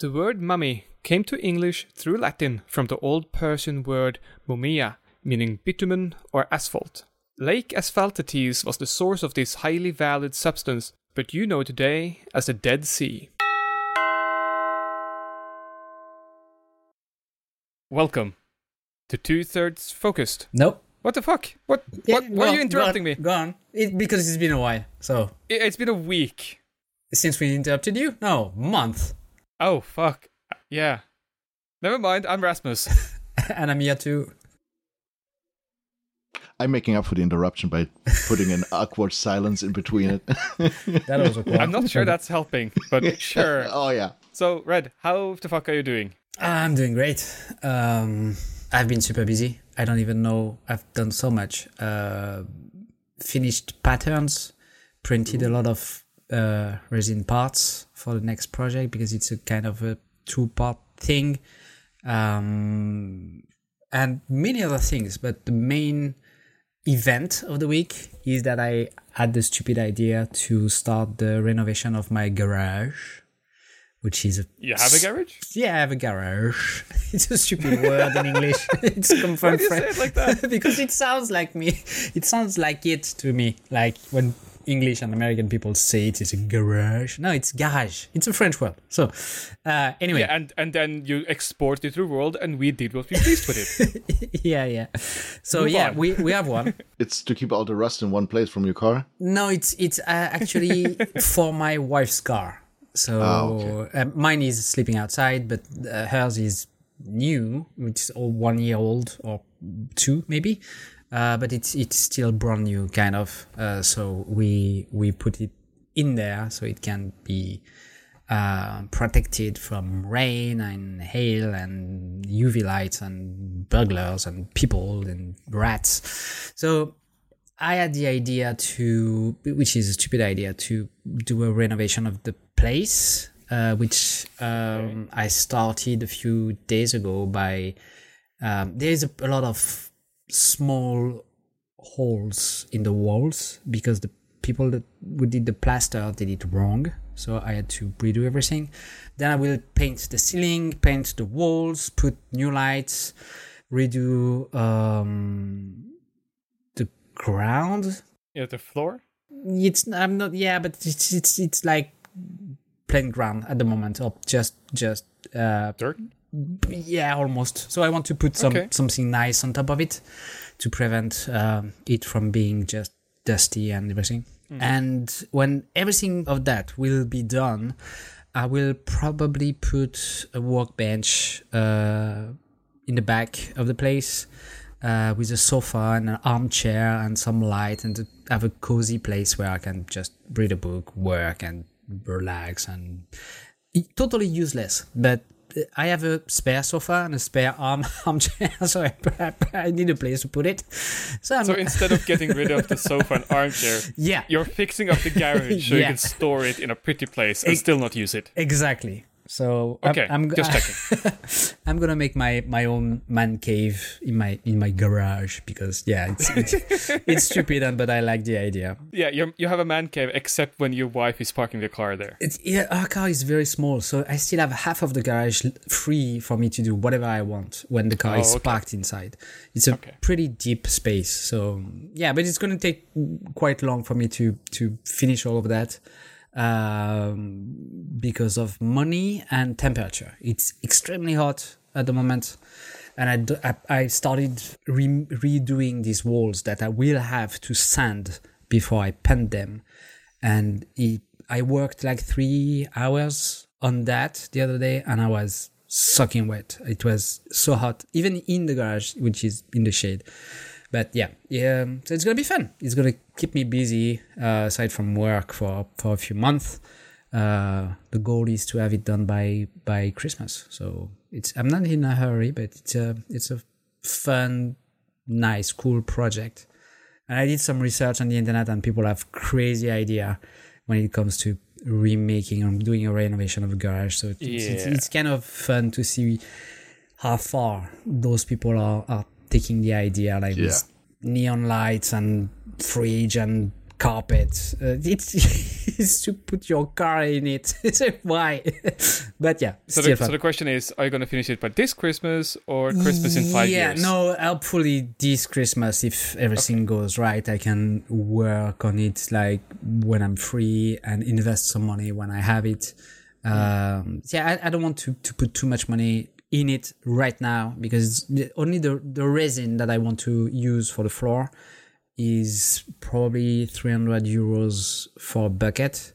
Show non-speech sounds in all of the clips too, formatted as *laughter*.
The word mummy came to English through Latin from the Old Persian word mumia, meaning bitumen or asphalt. Lake Asphaltites was the source of this highly valued substance, but you know today as the Dead Sea. Welcome to Two Thirds Focused. Nope. What the fuck? What? Yeah, what? Why are you interrupting go me? on, Go on. It, because it's been a while. So I- It's been a week. since we interrupted you, no month, Oh fuck. Yeah. Never mind. I'm Rasmus. *laughs* and I'm here too. I'm making up for the interruption by putting an *laughs* awkward silence in between it. *laughs* That was awkward. I'm not sure that's helping, but sure. oh yeah. So, Red, how the fuck are you doing? I'm doing great. Um, I've been super busy. I don't even know. I've done so much. Uh, finished patterns, printed a lot of uh, resin parts for the next project because it's a kind of a two part thing. Um, and many other things. But the main event of the week is that I had the stupid idea to start the renovation of my garage, which is a You have a garage? yeah, I have a garage. *laughs* It's a stupid word in English. *laughs* It's come from Why do you say French like that? *laughs* because it sounds like me. It sounds like it to me. Like when English and American people say it's a garage. No, it's garage. It's a French word. So, uh, anyway, Yeah, and and then you export it to the world, and we did what we pleased with it. *laughs* yeah, yeah. So Move yeah, on. we we have one. *laughs* It's to keep all the rust in one place from your car. No, it's it's uh, actually *laughs* for my wife's car. So Ah, okay. uh, mine is sleeping outside, but uh, hers is new, which is all one year old or two maybe. Uh, but it's it's still brand new, kind of. Uh, so we we put it in there so it can be uh, protected from rain and hail and UV lights and burglars and people and rats. So I had the idea to, which is a stupid idea, to do a renovation of the place, uh, which um, I started a few days ago by. Um, there's a, a lot of small holes in the walls because the people that who did the plaster did it wrong. So I had to redo everything. Then I will paint the ceiling, paint the walls, put new lights, redo um, the ground. Yeah, the floor. It's I'm not yeah, but it's it's it's like plain ground at the moment, or just just uh Dirt. Yeah almost. So I want to put some Okay. something nice on top of it to prevent um, it from being just dusty and everything. And when everything of that will be done, I will probably put a workbench uh, in the back of the place uh, with a sofa and an armchair and some light and have a cozy place where I can just read a book, work, and relax. And totally useless, but I have a spare sofa and a spare arm *laughs* armchair, *laughs* so I, I, need a place to put it. So I'm So instead of getting rid of the sofa and armchair, *laughs* yeah, you're fixing up the garage so you can store it in a pretty place and Ex- still not use it. exactly. So I'm- Okay, I'm, just checking. *laughs* I'm gonna make my my own man cave in my in my garage because yeah, it's it's, *laughs* it's stupid, and but I like the idea. Yeah, you you have a man cave except when your wife is parking the car there. It's yeah, our car is very small, so I still have half of the garage free for me to do whatever I want when the car Oh, is okay. parked inside. It's a Okay. pretty deep space, so yeah, but it's gonna take quite long for me to to finish all of that um, because of money and temperature. It's extremely hot at the moment. And I I started re- redoing these walls that I will have to sand before I paint them. And it, I worked like three hours on that the other day and I was soaking wet. It was so hot, even in the garage, which is in the shade. But yeah, yeah. So it's gonna be fun. It's gonna keep me busy uh, aside from work for for a few months. Uh, the goal is to have it done by by Christmas. So it's I'm not in a hurry, but it's a it's a fun, nice, cool project. And I did some research on the internet, and people have crazy idea when it comes to remaking or doing a renovation of a garage. So it's, it's, it's kind of fun to see how far those people are, are taking the idea, like Yeah. with neon lights and fridge and carpet. Uh, it's, *laughs* it's to put your car in it. *laughs* so why? *laughs* but yeah, So the, so the question is, are you going to finish it by this Christmas or Christmas in five yeah, years? Yeah, no, hopefully this Christmas, if everything goes right, I can work on it like when I'm free and invest some money when I have it. Um, yeah, I, I don't want to, to put too much money in it right now because the, only the, the resin that I want to use for the floor is probably 300 euros for a bucket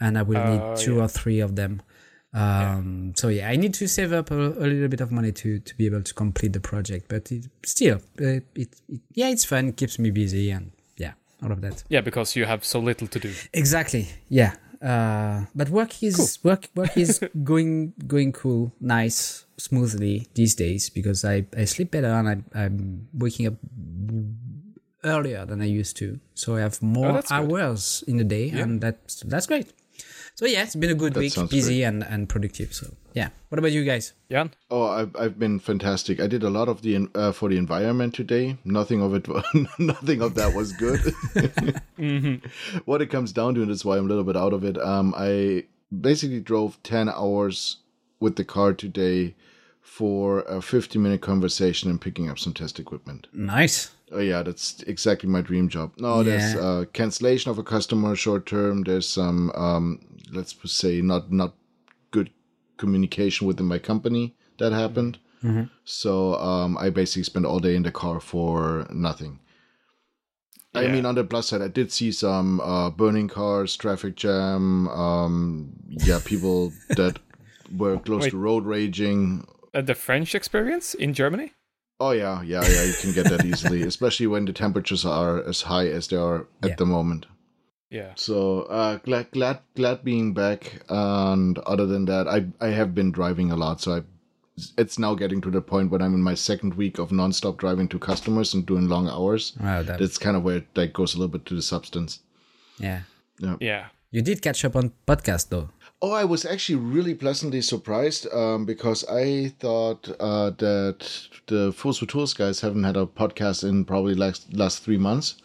and I will Oh, need two or three of them. Um, So yeah, I need to save up a, a little bit of money to, to be able to complete the project, but it, still, uh, it, it yeah, it's fun, keeps me busy, and yeah, all of that. Yeah, because you have so little to do. Exactly, yeah. Uh, but work is work work is *laughs* going going cool, nice, smoothly these days because I, I sleep better and I, I'm waking up earlier than I used to, so I have more Oh, that's good. hours in the day, and that's that's great. So yeah, it's been a good That week, sounds busy and, and productive. So yeah, what about you guys? Jan? Oh, I've I've been fantastic. I did a lot of the uh, for the environment today. Nothing of it, *laughs* nothing of that was good. *laughs* *laughs* What it comes down to, and that's why I'm a little bit out of it. Um, I basically drove ten hours with the car today for a 50 minute conversation and picking up some test equipment. Nice. Oh yeah, that's exactly my dream job. No, there's Yeah. uh, cancellation of a customer short term. There's some um, let's say not not good communication within my company that happened. So um, I basically spent all day in the car for nothing. I mean, on the plus side, I did see some uh, burning cars, traffic jam. Um, yeah, people *laughs* that were close Wait. to road raging. Uh, the French experience in Germany? Oh yeah, yeah, yeah. You can get that easily, *laughs* especially when the temperatures are as high as they are at Yeah. the moment. Yeah. So uh, glad, glad, glad being back. And other than that, I I have been driving a lot, so I it's now getting to the point when I'm in my second week of nonstop driving to customers and doing long hours. Wow, that, That's kind of where that goes a little bit to the substance. Yeah. Yeah. Yeah. You did catch up on podcast though. Oh, I was actually really pleasantly surprised um, because I thought uh, that the Fools for Tools guys haven't had a podcast in probably last last three months,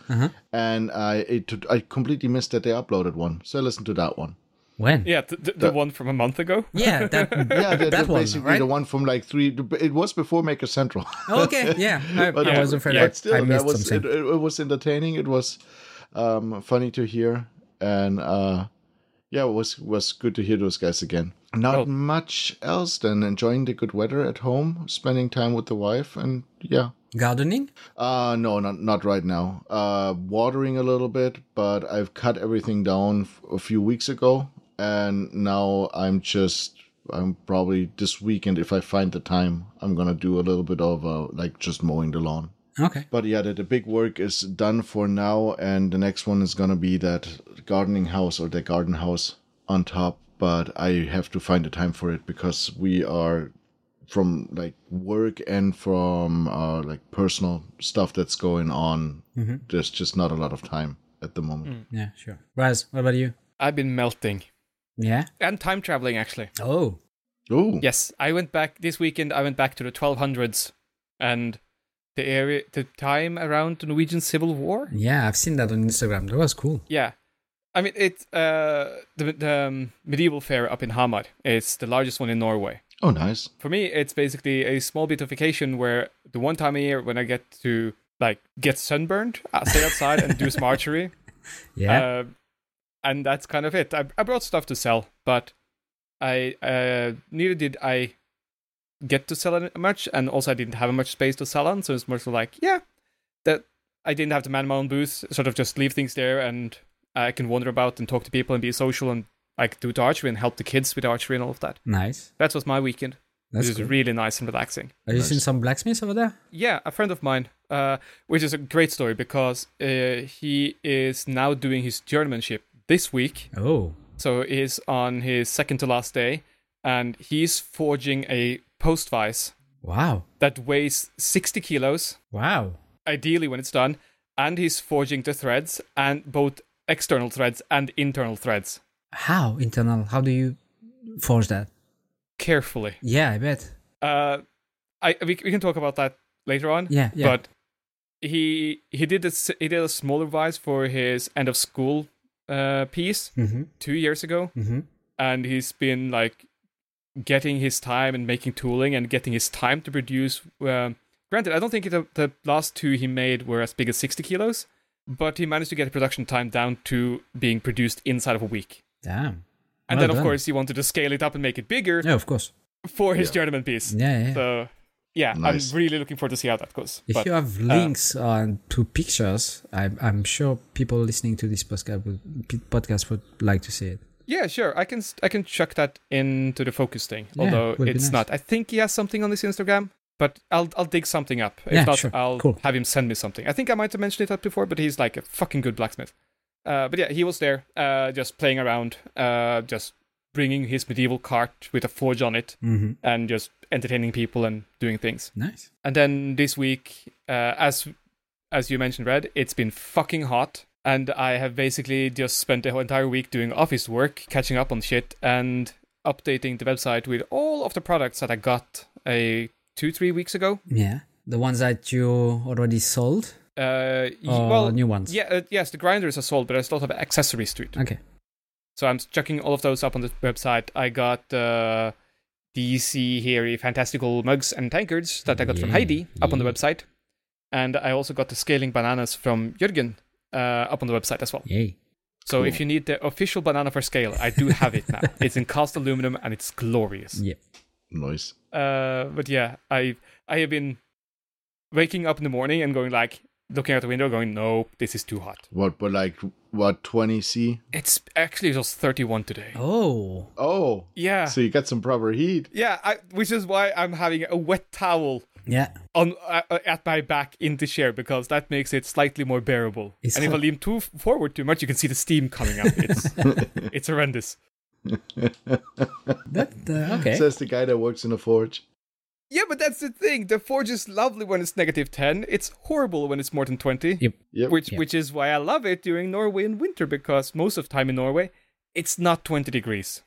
and I it, I completely missed that they uploaded one, so I listened to that one. When? Yeah, the, the, the one from a month ago. *laughs* Yeah, that, *laughs* Yeah, the, that the- one, basically right? the one from like three. It was before Maker Central. *laughs* okay, yeah. I, But, I was afraid yeah, I, but still, I that missed was something. it, it, it was entertaining. It was um, funny to hear, and uh, yeah, it was was good to hear those guys again. Not Well- much else than enjoying the good weather at home, spending time with the wife, and yeah. Gardening? Uh no, not not right now. Uh, watering a little bit, but I've cut everything down f- a few weeks ago, and now I'm just I'm probably this weekend if I find the time, I'm gonna do a little bit of uh, like just mowing the lawn. Okay. But yeah, the, the big work is done for now, and the next one is gonna be that gardening house or the garden house on top. But I have to find the time for it because we are from like work and from uh, like personal stuff that's going on. There's just not a lot of time at the moment. Yeah, sure. Raz, what about you? I've been melting. Yeah. And time traveling, actually. Oh. Oh, Yes, I went back this weekend. I went back to the 1200s and the area, the time around the Norwegian Civil War. Yeah, I've seen that on Instagram. That was cool. Yeah, I mean it. Uh, the, the um, medieval fair up in Hamar is the largest one in Norway. oh, nice. For me, it's basically a small bit of vacation where the one time a year when I get to like get sunburned, uh, stay outside and do some archery. *laughs* Yeah. Uh, and that's kind of it. I, I brought stuff to sell, but I uh, neither did I get to sell it much, and also I didn't have much space to sell on. So it's more so like, yeah, that I didn't have to man my own booth. Sort of just leave things there, and I can wander about and talk to people and be social and like do the archery and help the kids with archery and all of that. nice. That was my weekend. That's which is really nice and relaxing. Have you Nice. seen some blacksmiths over there? Yeah, a friend of mine, uh, which is a great story because uh, he is now doing his journeymanship this week. Oh. So he's on his second to last day, and he's forging a post vise Wow. that weighs 60 kilos, Wow. ideally when it's done, and he's forging the threads, and both external threads and internal threads How internal? How do you forge that? carefully. Yeah, I bet. Uh, I we, we can talk about that later on. Yeah, yeah. But he he did a he did a small revise for his end of school uh, piece Mm-hmm. two years ago, Mm-hmm. and he's been like getting his time and making tooling and getting his time to produce. Um, granted, I don't think the, the last two he made were as big as 60 kilos, but he managed to get the production time down to being produced inside of a week. Damn. And Well then, of done. course, he wanted to scale it up and make it bigger Yeah, of course. for his Yeah. journeyman piece. Yeah, yeah. So, yeah, Nice. I'm really looking forward to see how that goes. if But, you have links on to pictures, I'm I'm sure people listening to this podcast would podcast would like to see it. Yeah, sure, I can I can chuck that into the focus thing. Yeah, although it's nice. not. I think he has something on his Instagram, but I'll I'll dig something up. If Yeah, not, sure. I'll Cool. have him send me something. I think I might have mentioned it up before, but he's like a fucking good blacksmith. Uh, but yeah, he was there, uh, just playing around, uh, just bringing his medieval cart with a forge on it, Mm-hmm. and just entertaining people and doing things. Nice. And then this week, uh, as as you mentioned, Red, it's been fucking hot, and I have basically just spent the entire week doing office work, catching up on shit, and updating the website with all of the products that I got a two three weeks ago. Yeah, the ones that you already sold Uh, or well, new ones. yeah, uh, yes, the grinders are sold, but there's a lot of accessories to it. Okay. So I'm chucking all of those up on the website. I got uh, DC Hairy Fantastical mugs and tankards that I got from Heidi up on the website. And I also got the scaling bananas from Jürgen uh, up on the website as well. Yay. So if you need the official banana for scale, I do have it now. *laughs* it's in cast aluminum and it's glorious. Yeah. Nice. Uh, but yeah, I I have been waking up in the morning and going like looking out the window, going, no, this is too hot. What, but like, what, 20 C? It's actually just 31 today. Oh. Oh, Yeah. so you got some proper heat. Yeah, I, which is why I'm having a wet towel Yeah. on uh, uh, at my back in the chair because that makes it slightly more bearable. It's and if I lean too forward too much, you can see the steam coming up. It's *laughs* it's horrendous. That uh, okay. Says the guy that works in a forge. Yeah, but that's the thing. The forge is lovely when it's negative ten. It's horrible when it's more than twenty. Yep. Yep. Which Yeah. which is why I love it during Norway in winter because most of the time in Norway it's not twenty degrees.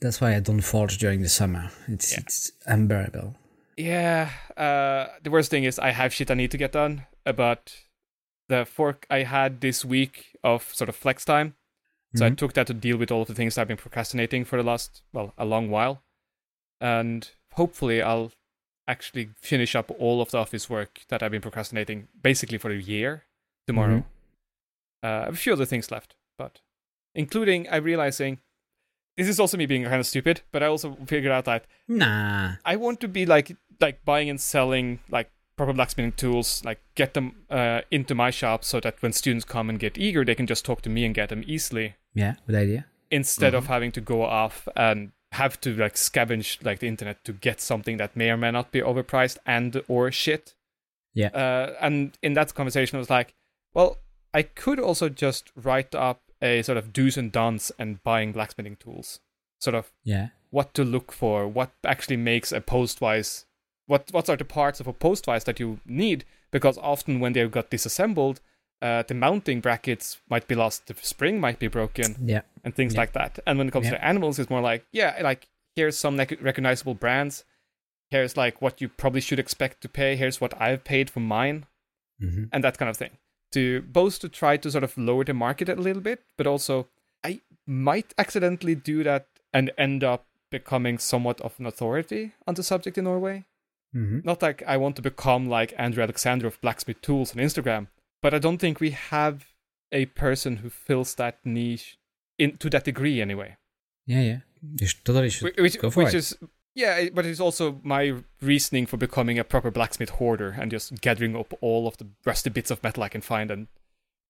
That's why I don't forge during the summer. It's Yeah. it's unbearable. Yeah. Uh, the worst thing is I have shit I need to get done. uh, But the fork I had this week of sort of flex time, so I Mhm. took that to deal with all of the things I've been procrastinating for the last well a long while, and hopefully I'll actually finish up all of the office work that I've been procrastinating basically for a year tomorrow. Mhm. Uh, a few other things left, but including I realizing this is also me being kind of stupid, but I also figured out that Nah. I want to be like like buying and selling like proper blacksmithing tools, like get them uh, into my shop so that when students come and get eager, they can just talk to me and get them easily Yeah. Good idea. instead of having to go off and have to like scavenge like the internet to get something that may or may not be overpriced and or shit. Yeah. Uh, and in that conversation, I was like, well, I could also just write up a sort of do's and don'ts and buying blacksmithing tools, sort of Yeah. what to look for, what actually makes a post vise, what what are the parts of a post vise that you need, because often when they've got disassembled, uh, the mounting brackets might be lost, the spring might be broken, Yeah. and things Yeah. like that. And when it comes Yeah. to anvils, it's more like, yeah, like here's some recognizable brands, here's like what you probably should expect to pay, here's what I've paid for mine, hmm and that kind of thing. To both to try to sort of lower the market a little bit, but also I might accidentally do that and end up becoming somewhat of an authority on the subject in Norway. hmm Not like I want to become like Andrew Alexander of Blacksmith Tools on Instagram, but I don't think we have a person who fills that niche in to that degree anyway. Yeah. Yeah. You should, totally should Wh- Which, go for which it. is yeah, but it's also my reasoning for becoming a proper blacksmith hoarder and just gathering up all of the rusty bits of metal I can find and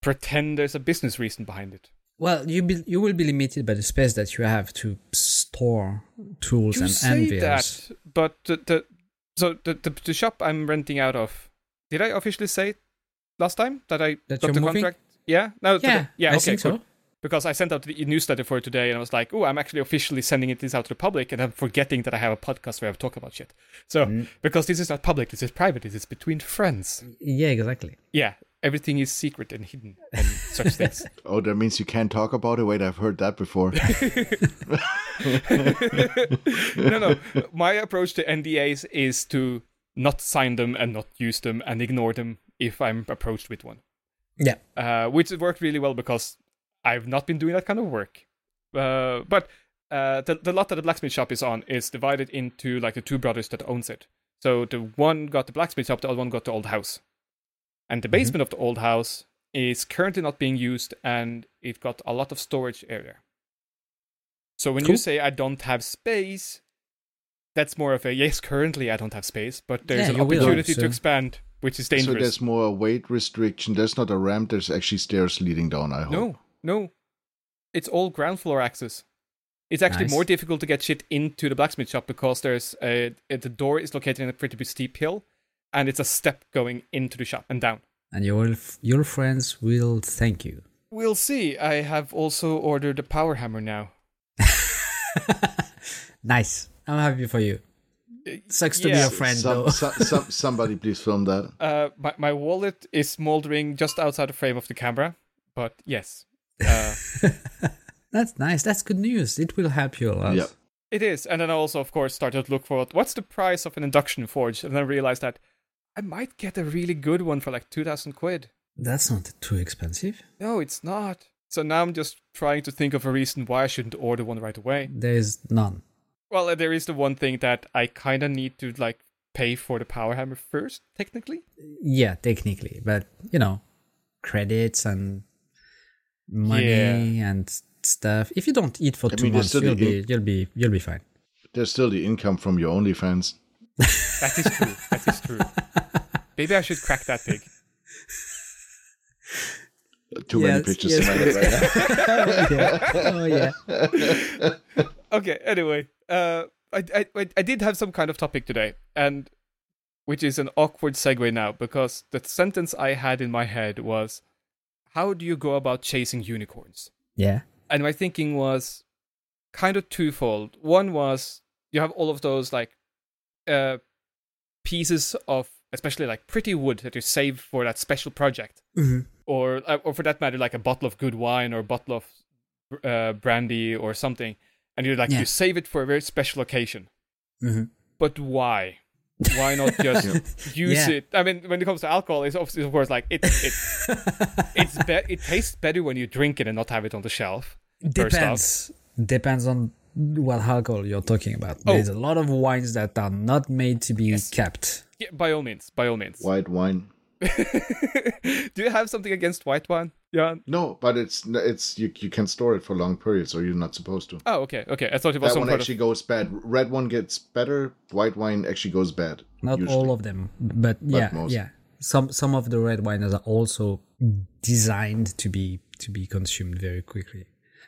pretend there's a business reason behind it. Well, you be, you will be limited by the space that you have to store tools You and say anvils. that, but the, the so the, the the shop I'm renting out of. Did I officially say last time that I That got the moving? contract? Yeah, no, Yeah, the- yeah, I okay, think so. good. Because I sent out the newsletter for today, and I was like, "Oh, I'm actually officially sending it this out to the public," and I'm forgetting that I have a podcast where I talk about shit. So, Mm. because this is not public, this is private, this is between friends. Yeah, exactly. Yeah, everything is secret and hidden and such things. *laughs* Oh, that means you can't talk about it? Wait, I've heard that before. *laughs* *laughs* no, no. My approach to NDAs is to not sign them and not use them and ignore them if I'm approached with one. Yeah. Uh, which worked really well because I've not been doing that kind of work. Uh, but uh, the the lot that the blacksmith shop is on is divided into like the two brothers that owns it. So the one got the blacksmith shop, the other one got the old house. And the basement of the old house is currently not being used, and it got a lot of storage area. So when Cool. you say I don't have space, that's more of a yes. Currently, I don't have space, but there's Yeah, an you will, opportunity so- to expand, which is dangerous. So there's more weight restriction. There's not a ramp. There's actually stairs leading down. I hope. No, no. It's all ground floor access. It's actually Nice. more difficult to get shit into the blacksmith shop because there's a, a the door is located in a pretty steep hill, and it's a step going into the shop and down. And your your friends will thank you. We'll see. I have also ordered a power hammer now. *laughs* Nice. I'm happy for you. Sucks to be Yeah. your friend Some, though. some, some, *laughs* somebody please film that. Uh, my my wallet is smoldering just outside the frame of the camera, but yes, uh, *laughs* That's nice. That's good news. It will help you a lot. Yep. it is. And then I also, of course, started to look for what's the price of an induction forge, and then realized that I might get a really good one for like two thousand quid. That's not too expensive. No, it's not. So now I'm just trying to think of a reason why I shouldn't order one right away. There's none. Well, uh, there is the one thing that I kind of need to like pay for the power hammer first, technically. Yeah, technically, but you know, credits and money and stuff. If you don't eat for I two mean, months, you'll the be you'll be you'll be fine. There's still the income from your OnlyFans. That is true. that is true. *laughs* Maybe I should crack that pig. Too many Yes, pictures yes, in my head right now. *laughs* oh yeah. Oh yeah. *laughs* Okay. Anyway, uh, I, I I I did have some kind of topic today, and which is an awkward segue now because the sentence I had in my head was, "How do you go about chasing unicorns?" Yeah. and my thinking was kind of twofold. One was you have all of those like uh pieces of especially like pretty wood that you save for that special project, Mm-hmm. or uh, or for that matter, like a bottle of good wine or a bottle of uh, brandy or something, and you like Yeah. you save it for a very special occasion. Mm-hmm. But why? Why not *laughs* just use Yeah. it? I mean, when it comes to alcohol, it's obviously, of course like it it *laughs* it's be- it tastes better when you drink it and not have it on the shelf. Depends. Depends on what alcohol you're talking about. Oh. There's a lot of wines that are not made to be Yes. kept. Yeah, by all means, by all means. White wine. *laughs* Do you have something against white wine? Yeah. No, but it's it's you you can store it for long periods, or you're not supposed to. Oh, okay, okay. I thought it was That some one part actually goes bad. Red one gets better. White wine actually goes bad. Not usually. all of them, but, yeah, most. yeah. Some some of the red wines are also designed to be to be consumed very quickly.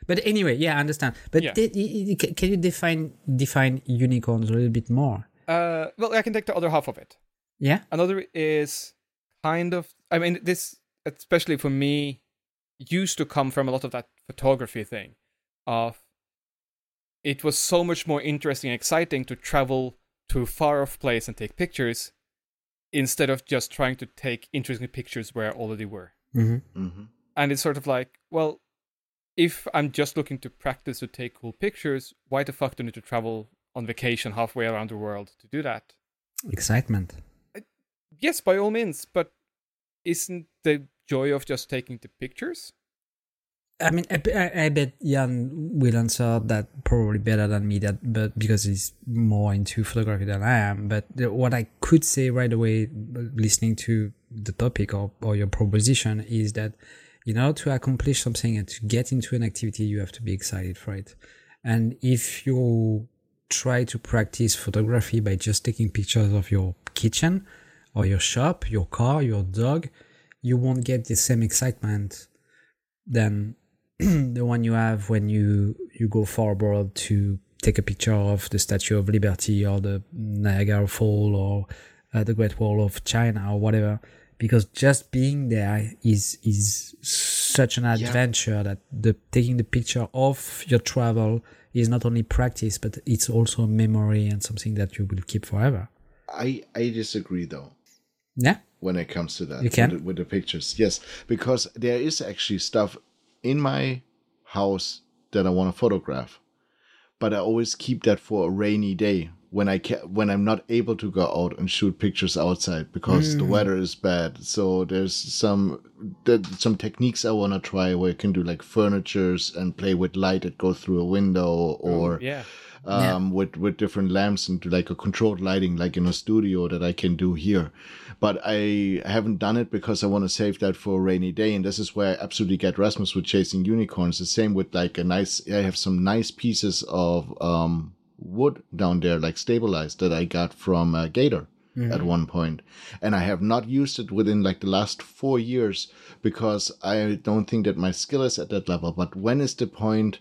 But anyway, yeah, I understand. But Yeah. di- i- i- can you define define unicorns a little bit more? Uh, well, I can take the other half of it. Yeah. Another is kind of. I mean, this especially for me used to come from a lot of that photography thing. Of it was so much more interesting and exciting to travel to a far off place and take pictures instead of just trying to take interesting pictures where I already were. Mm-hmm. hmm and it's sort of like, well, if I'm just looking to practice to take cool pictures, why the fuck do I need to travel on vacation halfway around the world to do that? Excitement. Yes, by all means, but isn't the joy of just taking the pictures? I mean, I, I, I bet Jan will answer that probably better than me. That, but because he's more into photography than I am. But the, what I could say right away, uh, listening to the topic or, or your proposition, is that in order to accomplish something and to get into an activity, you have to be excited for it. And if you try to practice photography by just taking pictures of your kitchen or your shop, your car, your dog, you won't get the same excitement than *clears throat* the one you have when you you go far abroad to take a picture of the Statue of Liberty or the Niagara Fall or uh, the Great Wall of China or whatever. Because just being there is is such an adventure that the taking the picture of your travel is not only practice but it's also a memory and something that you will keep forever. I I disagree though. Yeah. when it comes to that. You can? with, the, with the pictures. Yes, because there is actually stuff in my house that I want to photograph, but I always keep that for a rainy day when I can when I'm not able to go out and shoot pictures outside because the mm. weather is bad. So there's some there, some techniques I want to try where I can do like furnitures and play with light that goes through a window oh, or yeah. Um, with with different lamps and like a controlled lighting, like in a studio that I can do here. But I haven't done it because I want to save that for a rainy day, and this is where I absolutely get Rasmus with chasing unicorns. The same with like a nice. I have some nice pieces of um, wood down there, like stabilized, that I got from uh, Gator at one point, and I have not used it within like the last four years because I don't think that my skill is at that level. But when is the point?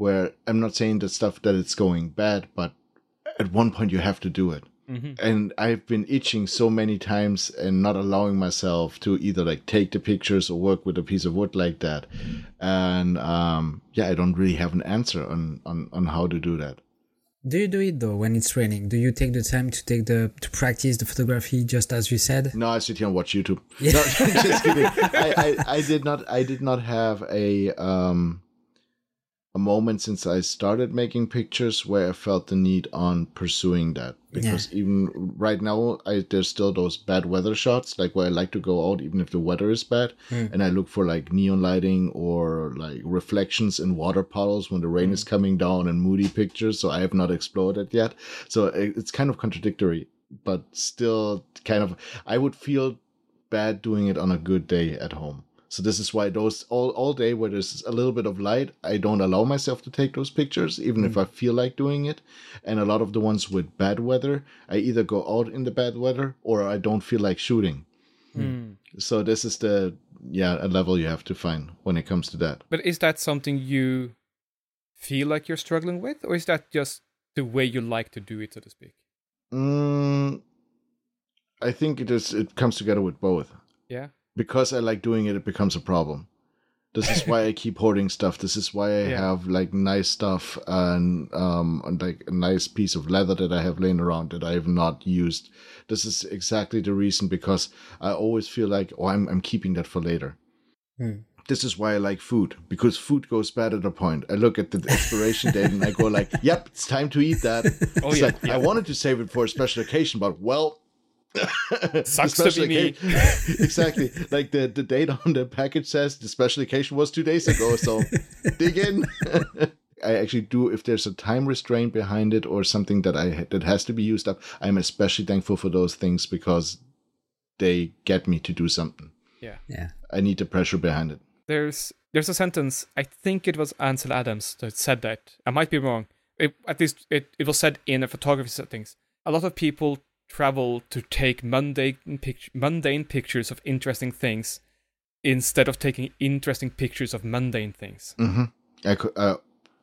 Where I'm not saying that stuff that it's going bad, but at one point you have to do it. And I've been itching so many times and not allowing myself to either like take the pictures or work with a piece of wood like that. And um, yeah, I don't really have an answer on, on, on how to do that. Do you do it though when it's raining? Do you take the time to take the to practice the photography just as you said? No, I sit here and watch YouTube. *laughs* No, *laughs* just kidding. I, I, I did not I did not have a um a moment since I started making pictures where I felt the need on pursuing that. Because even right now I there's still those bad weather shots, like where I like to go out even if the weather is bad. Hmm. And I look for like neon lighting or like reflections in water puddles when the rain hmm. is coming down and moody pictures. So I have not explored it yet. So it's kind of contradictory, but still kind of I would feel bad doing it on a good day at home. So this is why those all all day where there's a little bit of light, I don't allow myself to take those pictures, even if mm. I feel like doing it. And a lot of the ones with bad weather, I either go out in the bad weather or I don't feel like shooting. Mm. Mm. So this is the yeah a level you have to find when it comes to that. But is that something you feel like you're struggling with, or is that just the way you like to do it, so to speak? Mm, I think it is. It comes together with both. Yeah. Because I like doing it, it becomes a problem. This is why I *laughs* keep hoarding stuff. This is why I Yeah. have like nice stuff and um and like a nice piece of leather that I have laying around that I have not used. This is exactly the reason because I always feel like oh I'm I'm keeping that for later. Hmm. This is why I like food because food goes bad at a point. I look at the expiration *laughs* date and I go like, "Yep, it's time to eat that." Oh, It's yeah, like, I wanted to save it for a special occasion, but well, Sucks to be special me. *laughs* exactly. Like the, the date on the package says the special occasion was two days ago. So dig in. *laughs* I actually do if there's a time restraint behind it or something that I that has to be used up. I'm especially thankful for those things because they get me to do something. Yeah. Yeah. I need the pressure behind it. There's there's a sentence. I think it was Ansel Adams that said that. I might be wrong. It, at least it, it was said in a photography settings. A lot of people travel to take mundane pict- mundane pictures of interesting things instead of taking interesting pictures of mundane things. hmm I cou- uh,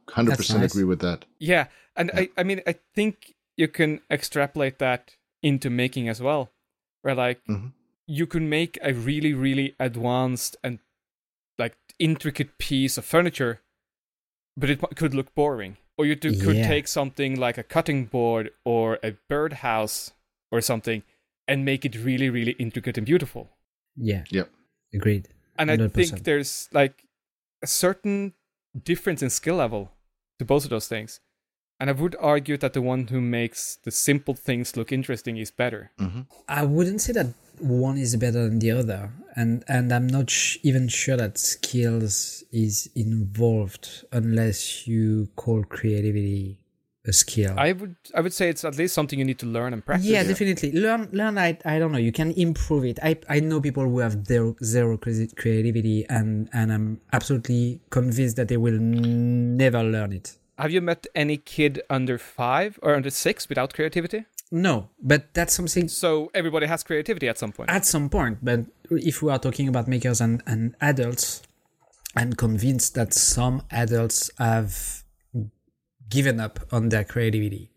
100% nice. agree with that. Yeah, and I, I mean, I think you can extrapolate that into making as well, where like Mhm. you can make a really, really advanced and like intricate piece of furniture, but it could look boring. Or you do, could Yeah. take something like a cutting board or a birdhouse or something and make it really, really intricate and beautiful. Yeah. Yep. Agreed. And I think there's like a certain difference in skill level to both of those things. And I would argue that the one who makes the simple things look interesting is better. hmm I wouldn't say that one is better than the other, and and I'm not sh- even sure that skills is involved unless you call creativity a skill. I would I would say it's at least something you need to learn and practice. yeah, definitely. Learn, learn. I, I don't know. You can improve it. I, I know people who have zero, zero creativity, and, and I'm absolutely convinced that they will never learn it. Have you met any kid under five or under six without creativity? No, but that's something So everybody has creativity at some point. at some point. But if we are talking about makers and, and adults, I'm convinced that some adults have given up on their creativity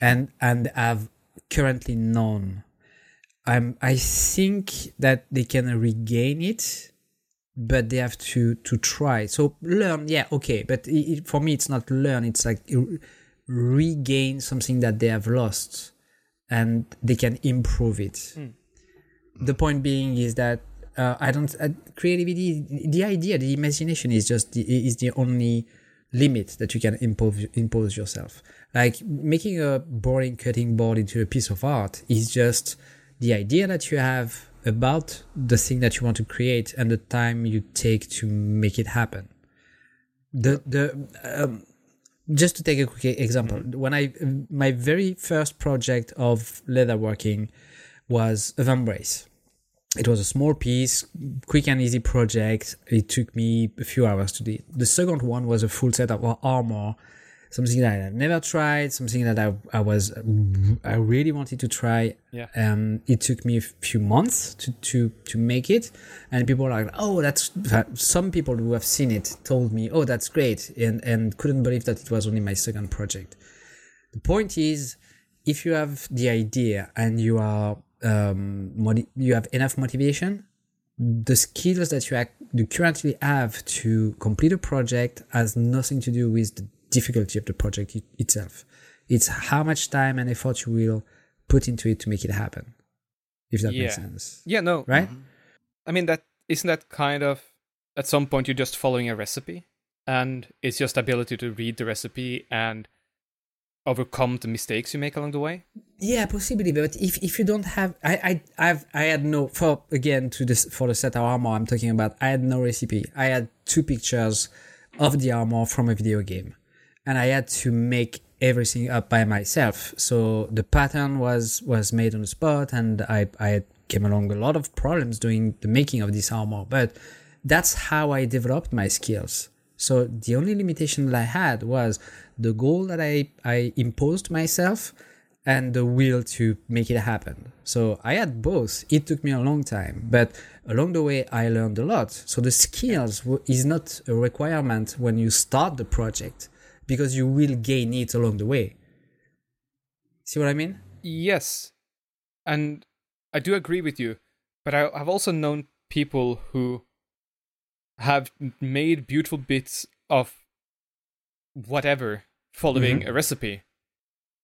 and and have currently none. Um, I think that they can regain it, but they have to to try. So learn, yeah, okay. But it, for me, it's not learn. It's like regain something that they have lost, and they can improve it. The point being is that uh, I don't uh, creativity. The idea, the imagination is just the, is the only limit that you can impose impose yourself. Like making a boring cutting board into a piece of art is just the idea that you have about the thing that you want to create and the time you take to make it happen. The the um, just to take a quick example, when I my very first project of leatherworking was a vambrace. It was a small piece, quick and easy project. It took me a few hours to do. it. The second one was a full set of armor something that I've never tried, something that I, I was I really wanted to try. Yeah. Um, it took me a few months to to to make it, and people are like, oh, that's some people who have seen it told me, oh, that's great, and and couldn't believe that it was only my second project. The point is, if you have the idea and you are um, you have enough motivation, the skills that you, you currently have to complete a project has nothing to do with the difficulty of the project it- itself. It's how much time and effort you will put into it to make it happen. If that Yeah. makes sense. Yeah, no. Right? I mean that isn't that kind of at some point you're just following a recipe and it's just ability to read the recipe and overcome the mistakes you make along the way. Yeah, possibly. But if, if you don't have, I I I've I had no for again to this for the set of armor I'm talking about. I had no recipe. I had two pictures of the armor from a video game, and I had to make everything up by myself. So the pattern was was made on the spot, and I I came along a lot of problems doing the making of this armor. But that's how I developed my skills. So the only limitation that I had was the goal that I, I imposed myself and the will to make it happen. So I had both. It took me a long time, but along the way I learned a lot. So the skills is not a requirement when you start the project because you will gain it along the way. See what I mean? Yes. And I do agree with you, but I, I've also known people who have made beautiful bits of whatever following a recipe,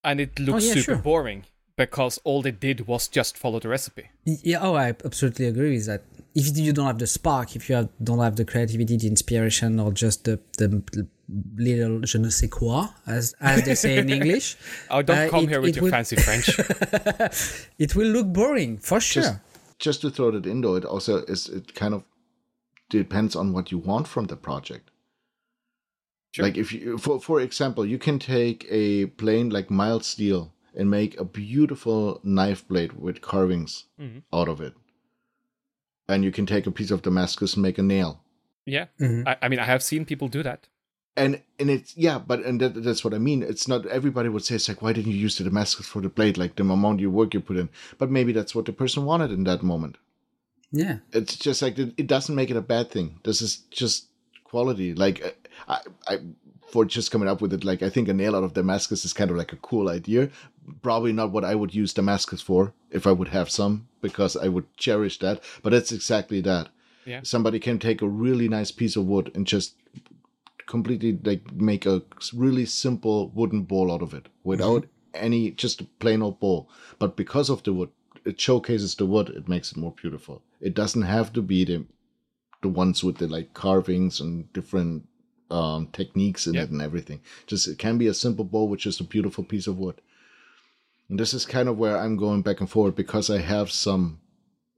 and it looks yeah, super sure. boring because all they did was just follow the recipe. Yeah, oh, I absolutely agree with that. If you don't have the spark, if you have, don't have the creativity, the inspiration, or just the, the little je ne sais quoi, as, as they say in English, *laughs* Oh, don't Uh, come it- here with your will- fancy French. *laughs* it will look boring for sure. Just, just to throw that in though, it also is it kind of depends on what you want from the project. Sure. Like if you, for for example, you can take a plain like mild steel and make a beautiful knife blade with carvings Mhm. out of it, and you can take a piece of Damascus and make a nail. yeah, Mhm. I, I mean, I have seen people do that. And and it's yeah, but and that, that's what I mean. It's not everybody would say it's like why didn't you use the Damascus for the blade? Like the amount of work you put in, but maybe that's what the person wanted in that moment. Yeah. it's just like it, it doesn't make it a bad thing. This is just quality. Like uh, I, I, for just coming up with it, like I think a nail out of Damascus is kind of like a cool idea. Probably not what I would use Damascus for if I would have some, because I would cherish that. But it's exactly that. Yeah. Somebody can take a really nice piece of wood and just completely like make a really simple wooden ball out of it without any just a plain old ball. But because of the wood, it showcases the wood. It makes it more beautiful. It doesn't have to be the the ones with the like carvings and different um, techniques in Yep. it and everything. Just it can be a simple bowl which is a beautiful piece of wood. And this is kind of where I'm going back and forth because I have some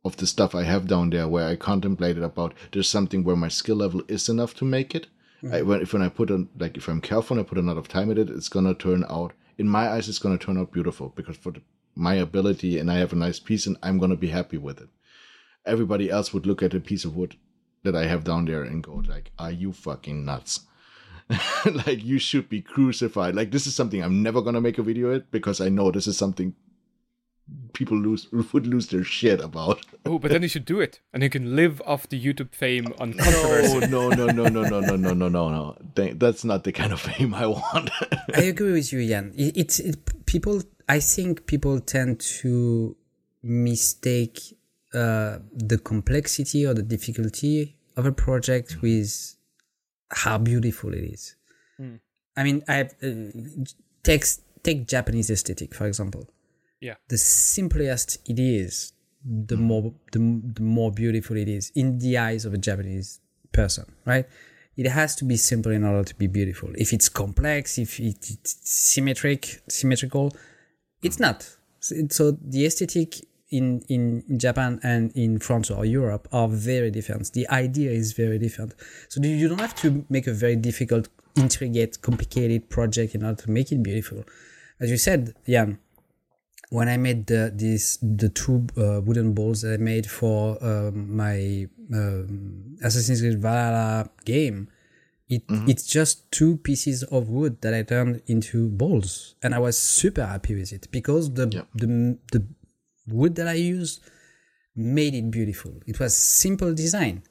of the stuff I have down there where I contemplated about there's something where my skill level is enough to make it. I, when, if when I put on like if I'm careful and I put a lot of time in it, it's gonna turn out in my eyes it's gonna turn out beautiful because for the, my ability and I have a nice piece and I'm gonna be happy with it. Everybody else would look at a piece of wood that I have down there and go like, "Are you fucking nuts?" *laughs* like you should be crucified. Like this is something I'm never gonna make a video at because I know this is something people lose *laughs* would lose their shit about. *laughs* Oh, but then you should do it, and you can live off the YouTube fame on controversy. No, no, no, no, no, no, no, no, no, no. That's not the kind of fame I want. I agree with you, Jan. It's it, people. I think people tend to mistake uh, the complexity or the difficulty of a project with how beautiful it is. I mean, I uh, take take Japanese aesthetic for example. Yeah. The simplest it is, the more the, the more beautiful it is in the eyes of a Japanese person, right? it has to be simple in order to be beautiful. If it's complex, if it- it's symmetric, symmetrical, it's not. So the aesthetic in, in Japan and in France or Europe are very different. The idea is very different. So you- don't have to make a very difficult, intricate, complicated project in order to make it beautiful. As you said, Jan, when I made the this the two uh, wooden balls that I made for um, my um, Assassin's Creed Valhalla game, it mm-hmm. it's just two pieces of wood that I turned into balls, and I was super happy with it because the Yeah. the the wood that I used made it beautiful. It was simple design,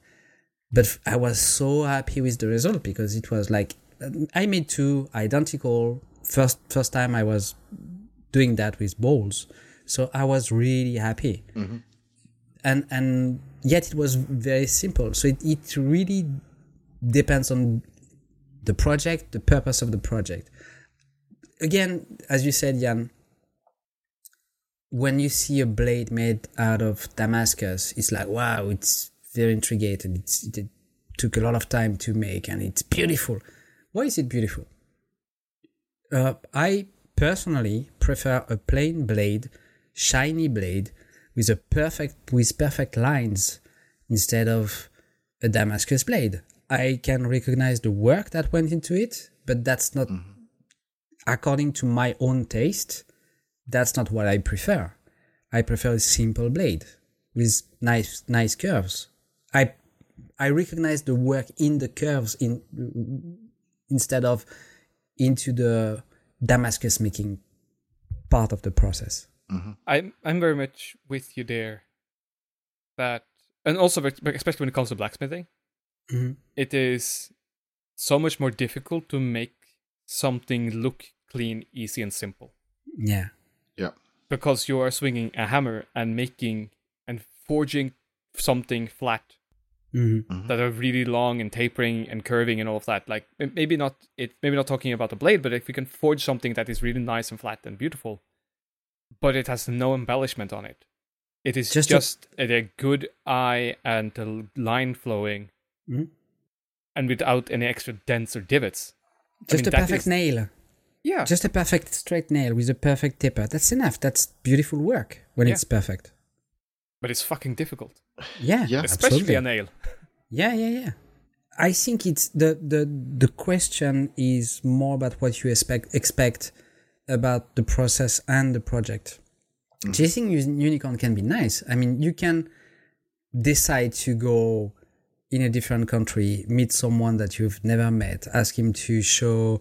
but I was so happy with the result because it was like I made two identical. First first time I was doing that with balls, so I was really happy, mm-hmm. and and yet it was very simple. So it, it really depends on the project, the purpose of the project. Again, as you said, Jan, when you see a blade made out of Damascus, it's like, wow, it's very intricate it's, it took a lot of time to make and it's beautiful. Why is it beautiful? Uh, I personally prefer a plain blade, shiny blade with a perfect with perfect lines instead of a Damascus blade. I can recognize the work that went into it, but that's not mm-hmm. according to my own taste. That's not what I prefer. I prefer a simple blade with nice nice curves. I I recognize the work in the curves in instead of into the Damascus making part of the process. Mm-hmm. I'm I'm very much with you there. That and also especially when it comes to blacksmithing, Mhm. it is so much more difficult to make something look clean, easy, and simple Yeah. Yeah. because you are swinging a hammer and making and forging something flat hmm that are really long and tapering and curving and all of that. Like maybe not it maybe not talking about the blade, but if we can forge something that is really nice and flat and beautiful, but it has no embellishment on it. It is Just just, a- a, a good eye and the l- line flowing, Mhm. and without any extra dents or divots. I Just mean, a perfect is- nail. Yeah, Just a perfect straight nail with a perfect tipper. That's enough. That's beautiful work when Yeah. it's perfect. but it's fucking difficult, Yeah. Yeah. especially absolutely. a nail. Yeah, yeah, yeah. I think it's the the the question is more about what you expect expect about the process and the project. Chasing unicorn can be nice. I mean, you can decide to go in a different country, meet someone that you've never met, ask him to show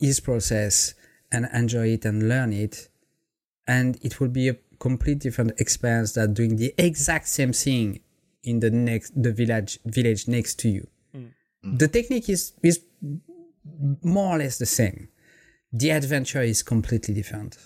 his process and enjoy it and learn it, and it will be a complete different experience than doing the exact same thing in the next the village village next to you. Hmm. Hmm. The technique is is more or less the same. The adventure is completely different.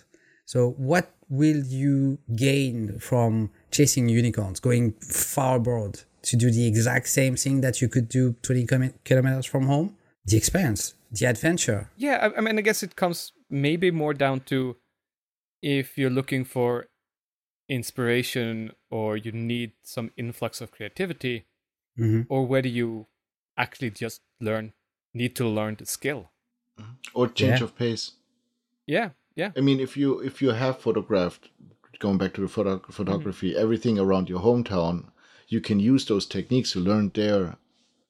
So what will you gain from chasing unicorns, going far abroad to do the exact same thing that you could do 20 km- kilometers from home? The experience, the adventure. Yeah, I, I mean, I guess it comes maybe more down to if you're looking for inspiration or you need some influx of creativity, hmm or whether you actually just learn need to learn the skill. Or change Yeah. of pace. Yeah, yeah, I mean, if you if you have photographed, going back to the photo- photography, everything around your hometown, you can use those techniques you learned there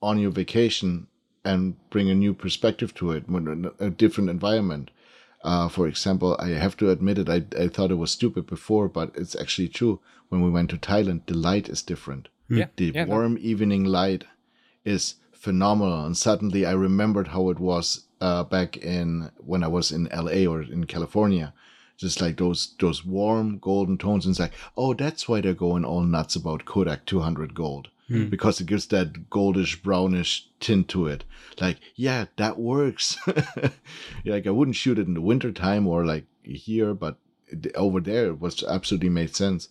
on your vacation and bring a new perspective to it, when in a different environment. Uh, for example, I have to admit it, I, I thought it was stupid before, but it's actually true. When we went to Thailand, the light is different. yeah. The yeah, no. warm evening light is phenomenal. And suddenly I remembered how it was uh, back in when I was in LA or in California. Just like those those warm golden tones. And it's like, oh, that's why they're going all nuts about Kodak 200 gold. Hmm. Because it gives that goldish brownish tint to it. Like, yeah, that works. *laughs* yeah, like I wouldn't shoot it in the wintertime or like here, but over there it was absolutely made sense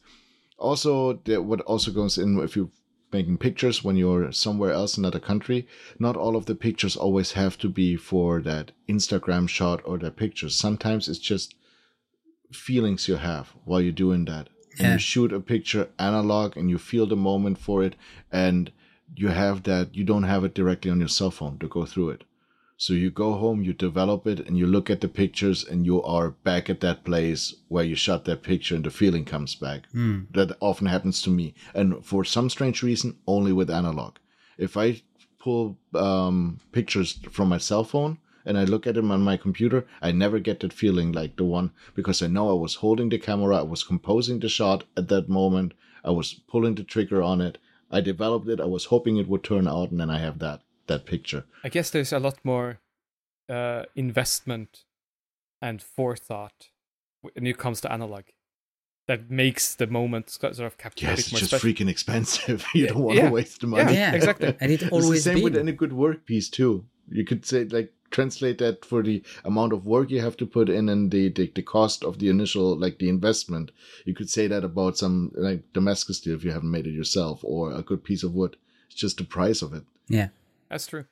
also what also goes in if you're making pictures when you're somewhere else in another country not all of the pictures always have to be for that instagram shot or that picture sometimes it's just feelings you have while you're doing that and you shoot a picture analog and you feel the moment for it and you have that you don't have it directly on your cell phone to go through it. So you go home, you develop it, and you look at the pictures, and you are back at that place where you shot that picture, and the feeling comes back. That often happens to me, and for some strange reason, only with analog. If I pull um, pictures from my cell phone and I look at them on my computer, I never get that feeling like the one because I know I was holding the camera, I was composing the shot at that moment, I was pulling the trigger on it, I developed it, I was hoping it would turn out, and then I have that that picture. I guess there's a lot more uh, investment and forethought when it comes to analog that makes the moment sort of capture a Yes, bit it's more just special. freaking expensive. *laughs* you Yeah, don't want yeah, to waste the money. Yeah, exactly. And it It's always the same with any good work piece too. You could say like translate that for the amount of work you have to put in and the, the the cost of the initial like the investment. You could say that about some like Damascus steel if you haven't made it yourself or a good piece of wood. It's just the price of it. Yeah. That's true.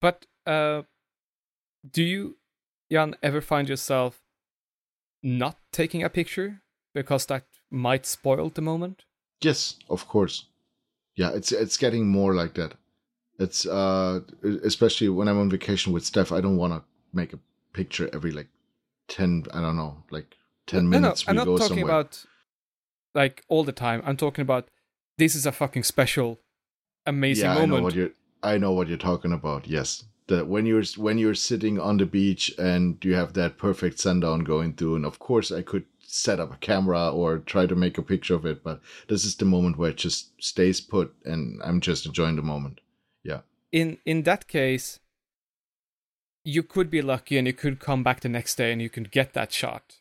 But uh, do you, Jan, ever find yourself not taking a picture because that might spoil the moment? Yes, of course. Yeah, it's it's getting more like that. It's uh especially when I'm on vacation with Steph, I don't want to make a picture every like 10 I don't know, like 10 No, no, minutes I'm not talking somewhere. about like all the time. I'm talking about this is a fucking special, amazing yeah, I know moment. what you're. I know what you're talking about. Yes, that when you're when you're sitting on the beach and you have that perfect sundown going through, and of course I could set up a camera or try to make a picture of it, but this is the moment where it just stays put, and I'm just enjoying the moment. Yeah, in in that case, you could be lucky and you could come back the next day and you can get that shot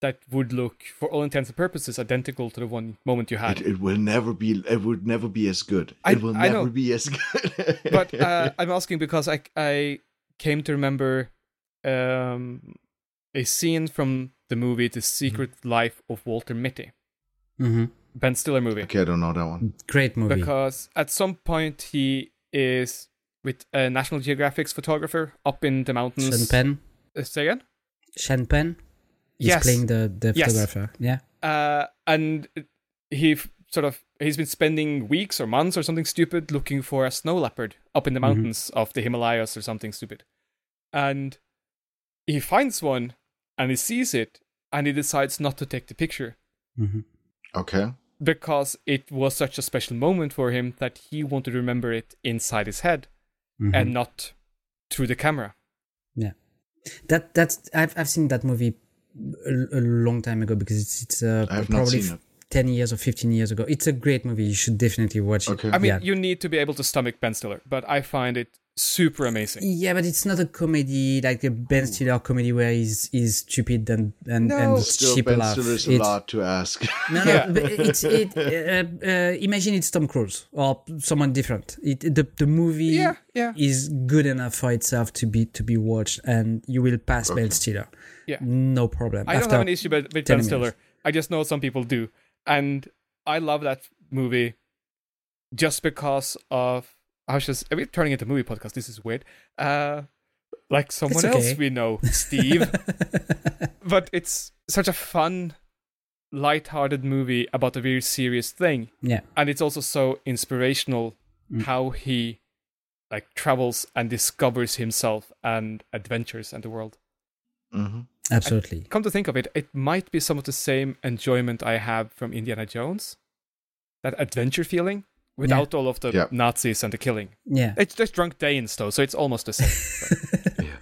that would look, for all intents and purposes, identical to the one moment you had. it, it will never be. It would never be as good. I- it will I never know. be as good. *laughs* but uh, I'm asking because I I came to remember um, a scene from the movie The Secret Life of Walter Mitty, hmm Ben Stiller movie. okay, I don't know that one. Great movie. Because at some point he is with a National Geographic's photographer up in the mountains. Sean Penn. Uh, say again? Sean Penn is Yes. playing the, the Yes. photographer. Yeah. uh, and he sort of he's been spending weeks or months or something stupid looking for a snow leopard up in the mountains of the Himalayas or something stupid, and he finds one and he sees it and he decides not to take the picture hmm Okay, because it was such a special moment for him that he wanted to remember it inside his head Mm-hmm. and not through the camera. Yeah, that that's I've I've seen that movie a, a long time ago because it's it's uh, I have not probably f- it. ten years or fifteen years ago. It's a great movie. You should definitely watch it. I mean, yeah. you need to be able to stomach Ben Stiller, but I find it super amazing. Yeah, but it's not a comedy like a Ben Stiller comedy where he's he's stupid and and, No. and still cheap Ben laugh. Stiller's a lot to ask. *laughs* No, no, Yeah. but it's it. Uh, uh, imagine it's Tom Cruise or someone different. It the the movie Yeah, yeah. is good enough for itself to be to be watched, and you will pass Ben Stiller. Yeah. no problem. I don't have an issue with, with Ben Stiller. minutes. I just know some people do, and I love that movie just because of. I was just. Are we turning into a movie podcast? This is weird. Uh, like someone okay. else we know, *laughs* Steve. *laughs* but it's such a fun, light-hearted movie about a very serious thing, yeah, and it's also so inspirational Mm. how he like travels and discovers himself and adventures and the world. Mm-hmm. absolutely. come to think of it, it might be some of the same enjoyment I have from Indiana Jones. That adventure feeling without all of the Yeah. Nazis and the killing. Yeah, It's just drunk Danes though, so it's almost the same. *laughs*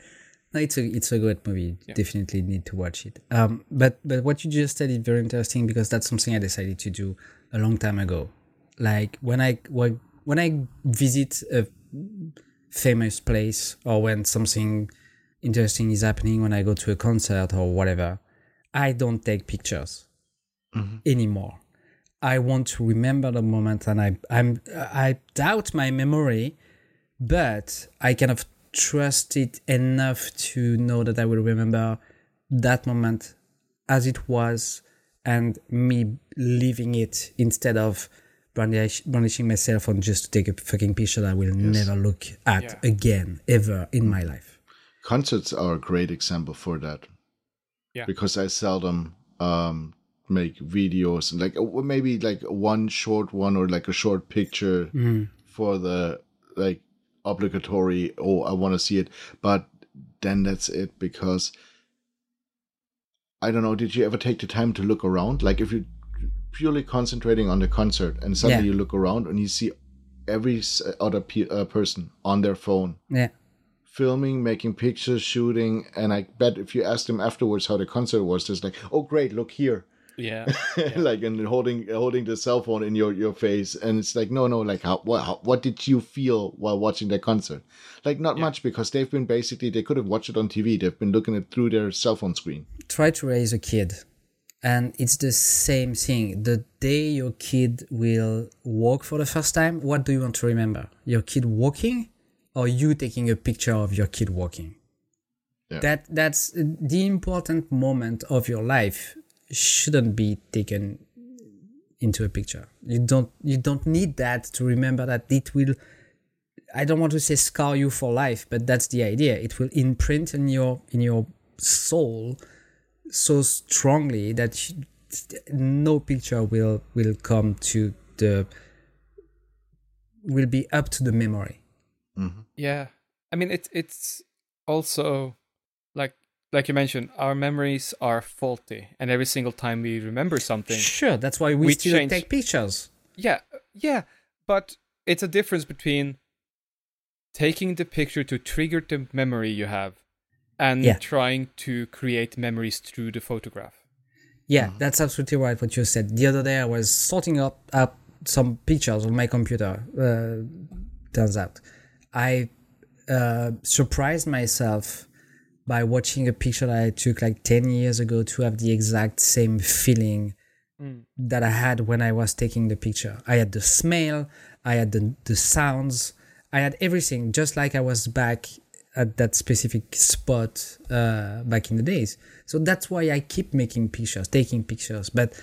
No, it's a it's a good movie. Yeah. Definitely need to watch it. Um, but but what you just said is very interesting because that's something I decided to do a long time ago. Like when I when when I visit a famous place or when something interesting is happening, when I go to a concert or whatever, I don't take pictures anymore. I want to remember the moment, and I I'm I doubt my memory, but I kind of trust it enough to know that I will remember that moment as it was and me living it instead of brandish, brandishing my cell phone just to take a fucking picture that I will never look at Yeah. again ever in my life. Concerts are a great example for that. Yeah. Because I seldom um make videos like uh, maybe like one short one or like a short picture for the like obligatory. Oh, I want to see it, but then that's it because I don't know. Did you ever take the time to look around? Like if you're purely concentrating on the concert and suddenly Yeah. you look around and you see every other pe- uh, person on their phone Yeah. filming, making pictures, shooting, and I bet if you ask them afterwards how the concert was, there's like, oh great, look here, *laughs* Yeah. like and holding holding the cell phone in your your face, and it's like, no, no, like how what how, what did you feel while watching that concert? Like not much because they've been basically they could have watched it on TV. They've been looking at through their cell phone screen. try to raise a kid and it's the same thing the day your kid will walk for the first time what do you want to remember your kid walking or you taking a picture of your kid walking Yeah. that that's the important moment of your life shouldn't be taken into a picture you don't you don't need that to remember that it will I don't want to say scar you for life, but that's the idea. It will imprint in your in your soul so strongly that you- no picture will will come to the will be up to the memory. Mm-hmm. Yeah. I mean it's it's also like like you mentioned, our memories are faulty and every single time we remember something. Sure, that's why we, We still change- take pictures. Yeah, yeah, but it's a difference between taking the picture to trigger the memory you have and Yeah. trying to create memories through the photograph. Yeah, that's absolutely right. What you said. The other day, I was sorting up up some pictures on my computer. Uh, turns out, I uh, surprised myself by watching a picture that I took like ten years ago to have the exact same feeling that I had when I was taking the picture. I had the smell, I had the the sounds, I had everything, just like I was back at that specific spot uh, back in the days. So that's why I keep making pictures, taking pictures. But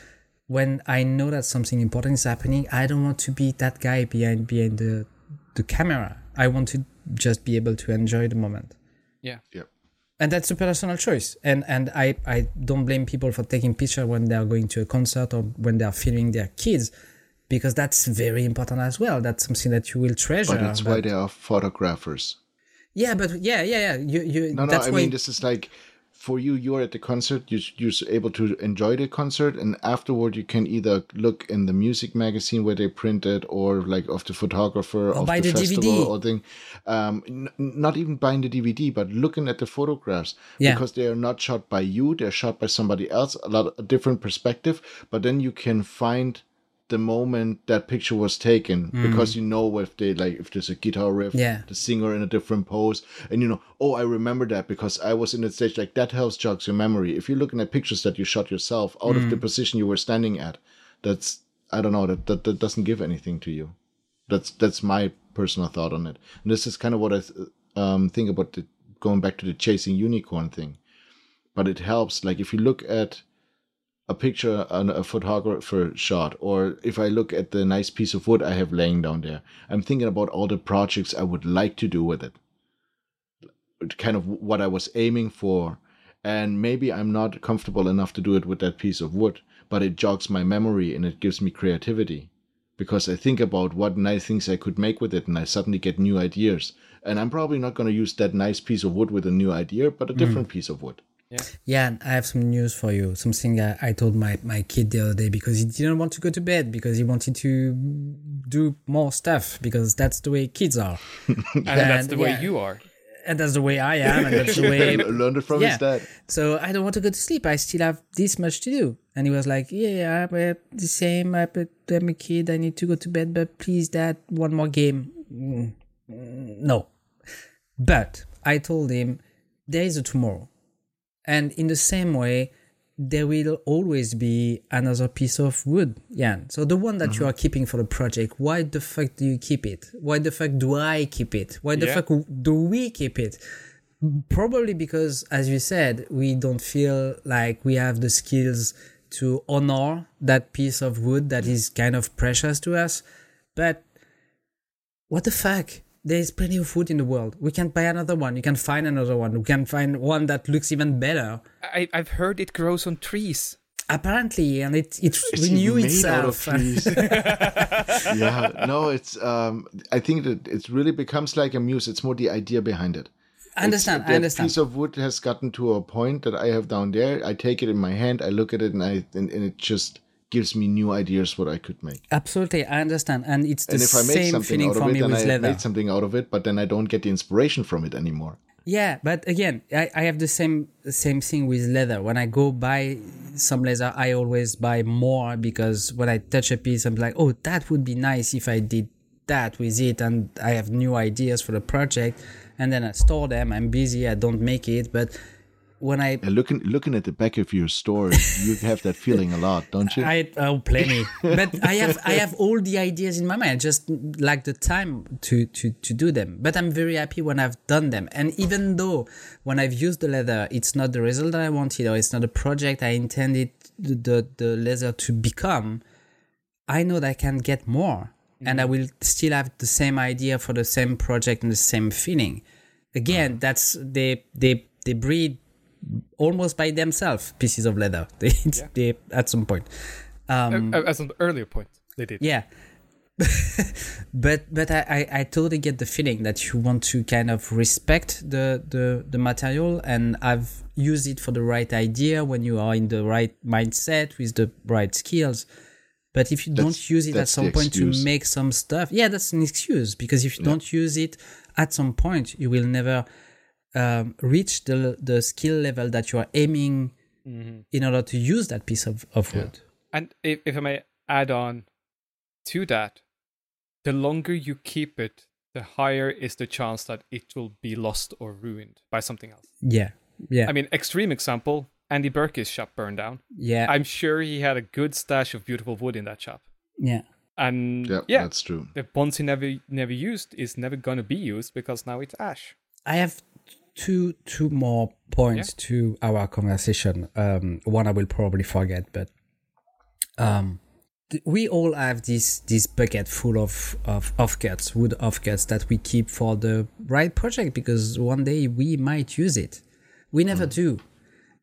when I know that something important is happening, I don't want to be that guy behind behind the the camera. I want to just be able to enjoy the moment Yeah. Yep. And that's a personal choice. And and i i don't blame people for taking picture when they are going to a concert or when they are filming their kids because that's very important as well. That's something that you will treasure. But that's why they are photographers. yeah but yeah yeah yeah. You you No, no, I why mean this is like for you. You're at the concert. You you're able to enjoy the concert, and afterward you can either look in the music magazine where they print it, or like of the photographer of buy the, the festival DVD. or thing. Um, n- not even buying the DVD, but looking at the photographs Yeah. because they are not shot by you. They're shot by somebody else. A lot a different perspective, but then you can find the moment that picture was taken because you know if they like if there's a guitar riff Yeah. the singer in a different pose and you know oh i remember that because i was in the stage like that helps jogs your memory. If you're looking at pictures that you shot yourself out of the position you were standing at that's i don't know that, that that doesn't give anything to you. That's that's my personal thought on it. And this is kind of what i th- um, think about the going back to the chasing unicorn thing. But it helps like if you look at a picture on a photographer shot or if i look at the nice piece of wood i have laying down there i'm thinking about all the projects i would like to do with it. Kind of what i was aiming for and maybe i'm not comfortable enough to do it with that piece of wood but it jogs my memory and it gives me creativity. Because i think about what nice things i could make with it and i suddenly get new ideas and i'm probably not going to use that nice piece of wood with a new idea but a hmm. different piece of wood yeah and i have some news for you something I, I told my my kid the other day because he didn't want to go to bed because he wanted to do more stuff because that's the way kids are *laughs* And that's the way you are. and that's the way i am and that's the way *laughs* learned it from Yeah. his dad So I don't want to go to sleep. I still have this much to do. And he was like, Yeah, I'm the same. I- but I'm a kid. I need to go to bed. But please, dad, one more game. Mm, mm, No. But I told him there is a tomorrow. And in the same way, there will always be another piece of wood, Jan. So the one that you mm-hmm. are keeping for the project, why the fuck do you keep it? Why the fuck do I keep it? Why the Yeah. fuck do we keep it? Probably because, as you said, we don't feel like we have the skills to honor that piece of wood that is kind of precious to us. But what the fuck? There is plenty of wood in the world. We can buy another one. You can find another one. We can find one that looks even better. I, I've heard it grows on trees. apparently, and it it It's renew even made out of itself. trees. *laughs* yeah, no, it's. Um, I think that it really becomes like a muse. It's more the idea behind it. I understand. It's- I that understand. piece of wood has gotten to a point that I have down there. I take it in my hand, I look at it, and I and, and it just gives me new ideas what I could make. Absolutely, I understand, and it's the and if I make same feeling out for of me with I leather. made something out of it, but then I don't get the inspiration from it anymore. Yeah, but again, I, I have the same same thing with leather. When I go buy some leather, I always buy more because when I touch a piece, I'm like, oh, that would be nice if I did that with it, and I have new ideas for the project, and then I store them. I'm busy, I don't make it, but when I And looking looking at the back of your store, you have that feeling a lot, don't you? I oh plenty, *laughs* but I have I have all the ideas in my mind. I just lack the time to to to do them. But I'm very happy when I've done them. And even though when I've used the leather, it's not the result that I wanted, or it's not the project I intended the the leather to become. I know that I can get more, and I mm. will still have the same idea for the same project and the same feeling. Again, uh-huh. that's they they they breed almost by themselves pieces of leather. *laughs* They, they at some point. Um, As an earlier point, they did. yeah. *laughs* but but I, I, I totally get the feeling that you want to kind of respect the, the, the material and I've used it for the right idea when you are in the right mindset with the right skills. But if you don't use it at some the point to make some stuff, yeah, that's an excuse because if you don't use it at some point, you will never um, reach the the skill level that you are aiming in order to use that piece of, of wood. And if, if I may add on to that, the longer you keep it, the higher is the chance that it will be lost or ruined by something else. Yeah. Yeah. I mean, extreme example Andy Burke's shop burned down. yeah. I'm sure he had a good stash of beautiful wood in that shop. yeah. And yeah, yeah, that's true. the ones he never never used is never gonna be used because now it's ash. I have two two more points to our conversation. Um, one I will probably forget, but um, th- we all have this this bucket full of of offcuts, wood offcuts that we keep for the right project because one day we might use it. We never do,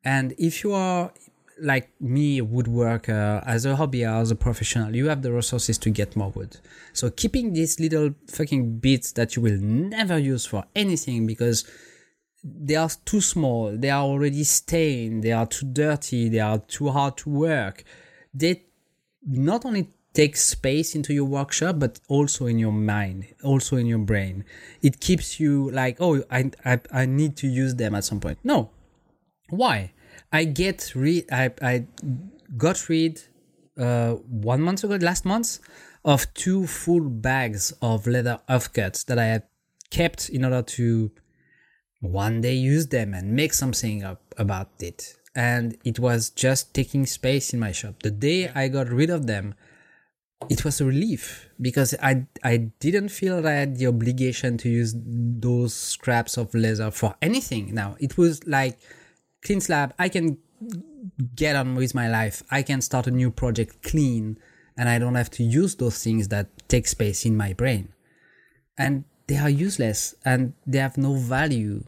and if you are like me, a woodworker, as a hobby or as a professional, you have the resources to get more wood. So keeping these little fucking bits that you will never use for anything because they are too small, they are already stained, they are too dirty, they are too hard to work. They not only take space into your workshop, but also in your mind, also in your brain. It keeps you like, oh, I, I, I need to use them at some point. No. Why? I get rid, I, I got rid uh, one month ago, last month, of two full bags of leather offcuts that I had kept in order to one day use them and make something up about it. And it was just taking space in my shop. The day I got rid of them, it was a relief because I I didn't feel that I had the obligation to use those scraps of leather for anything. Now it was like clean slab. I can get on with my life. I can start a new project clean, and I don't have to use those things that take space in my brain. And they are useless and they have no value.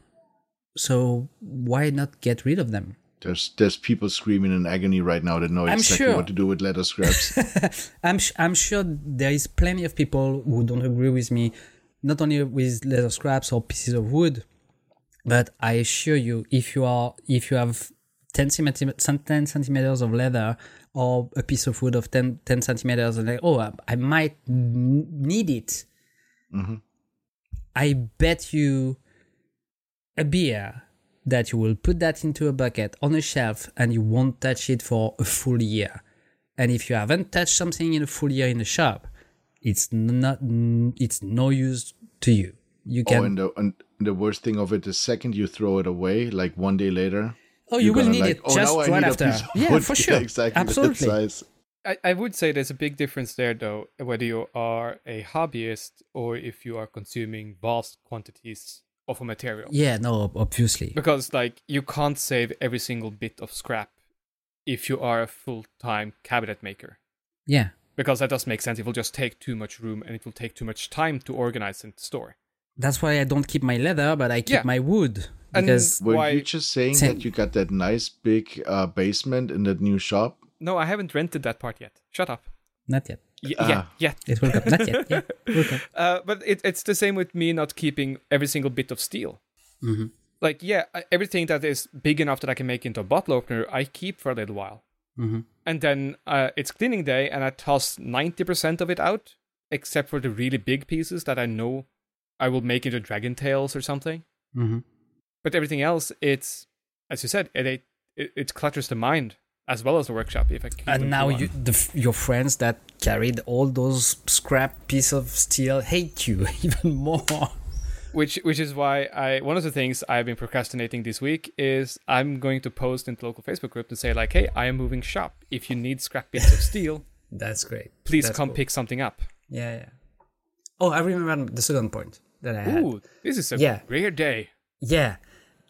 So why not get rid of them? There's there's people screaming in agony right now that know I'm exactly sure. what to do with leather scraps. *laughs* I'm sh- I'm sure there is plenty of people who don't agree with me, not only with leather scraps or pieces of wood, but I assure you, if you are if you have 10 centimeters, 10 centimeters of leather or a piece of wood of 10, 10 centimeters, and like, oh, I, I might need it. Mm-hmm. I bet you a beer that you will put that into a bucket on a shelf and you won't touch it for a full year. And if you haven't touched something in a full year in the shop, it's not it's no use to you. You oh, and the and the worst thing of it, the second you throw it away, like one day later. Oh, you will need like, it oh, just now right after. Yeah, wood. for *laughs* sure. exactly. that Absolutely. size. I, I would say there's a big difference there, though, whether you are a hobbyist or if you are consuming vast quantities of a material. Yeah, no, obviously. Because, like, you can't save every single bit of scrap if you are a full time cabinet maker. Yeah. Because that does make sense. It will just take too much room and it will take too much time to organize and store. That's why I don't keep my leather, but I keep Yeah. my wood And- because Were Why- you just saying Same. that you got that nice big uh, basement in that new shop no, I haven't rented that part yet. Shut up. Not yet. Y- Ah. Yeah, yeah. It will come. Not yet. Yeah. *laughs* Will come. Uh, but it, it's the same with me not keeping every single bit of steel. Mhm. Like, yeah, everything that is big enough that I can make into a bottle opener, I keep for a little while. Mhm. And then uh, it's cleaning day, and I toss 90% of it out, except for the really big pieces that I know I will make into dragon tails or something. Mhm. But everything else, it's, as you said, it, it, it clutters the mind as well as the workshop. If I them And now you, the, your friends that carried all those scrap piece of steel hate you *laughs* even more. which which is why I one of the things I've been procrastinating this week is I'm going to post in the local Facebook group to say like, hey, I am moving shop. If you need scrap bits of steel, *laughs* That's great. please That's come cool. pick something up. Yeah, yeah. Oh, I remember the second point that I had. Ooh, this is a Yeah. rare day. Yeah.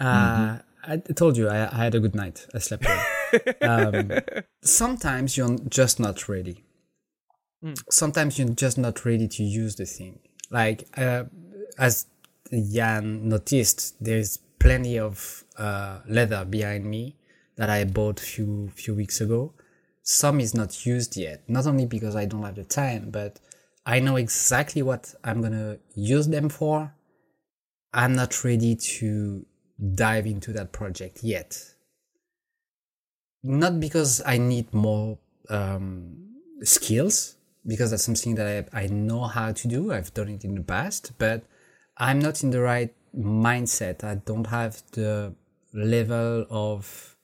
Uh, I told you I, I had a good night. I slept well. *laughs* um, *laughs* sometimes you're just not ready. Sometimes you're just not ready to use the thing. Like, uh, as Jan noticed, there's plenty of uh, leather behind me that I bought few few weeks ago. Some is not used yet, not only because I don't have the time, but I know exactly what I'm gonna use them for. I'm not ready to dive into that project yet. Not because I need more um, skills, because that's something that I, I know how to do. I've done it in the past, but I'm not in the right mindset. I don't have the level of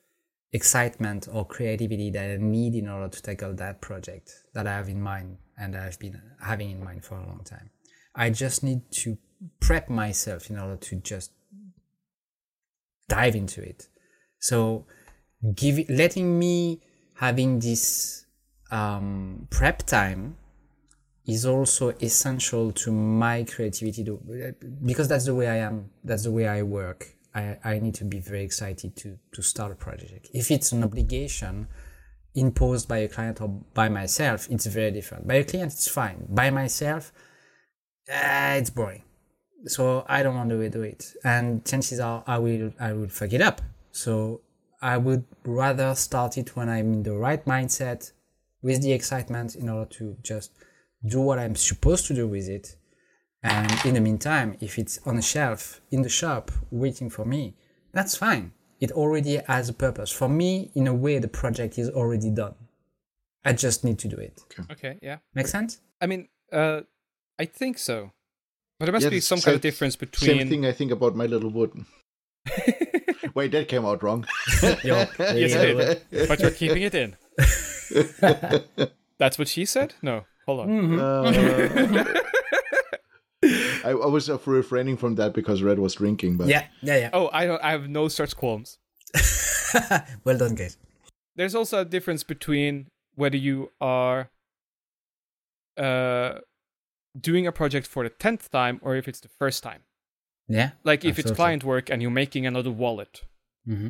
excitement or creativity that I need in order to tackle that project that I have in mind and I've been having in mind for a long time. I just need to prep myself in order to just dive into it. So give it, letting me having this um, prep time is also essential to my creativity because that's the way I am. That's the way I work. I, I need to be very excited to, to start a project. If it's an obligation imposed by a client or by myself, it's very different. By a client, it's fine. By myself, uh, it's boring. So I don't want to do it. And chances are I will, I will fuck it up. So I would rather start it when I'm in the right mindset with the excitement in order to just do what I'm supposed to do with it. And in the meantime, if it's on a shelf in the shop waiting for me, that's fine. It already has a purpose. For me, in a way, the project is already done. I just need to do it. Okay, okay yeah. Make sense? I mean, uh, I think so. But there must Yeah, be some same- kind of difference between. Same thing I think about my little wood. *laughs* *laughs* Wait, that came out wrong. *laughs* Yo, Yes, it did. but you're keeping it in. *laughs* That's what she said? No, hold on. Uh, I, I was uh, refraining from that because Red was drinking, but Yeah, yeah, yeah. Oh, I don't, I have no such qualms. well done, guys. There's also a difference between whether you are uh, doing a project for the tenth time or if it's the first time. Yeah. Like if it's client work and you're making another wallet. Mm-hmm.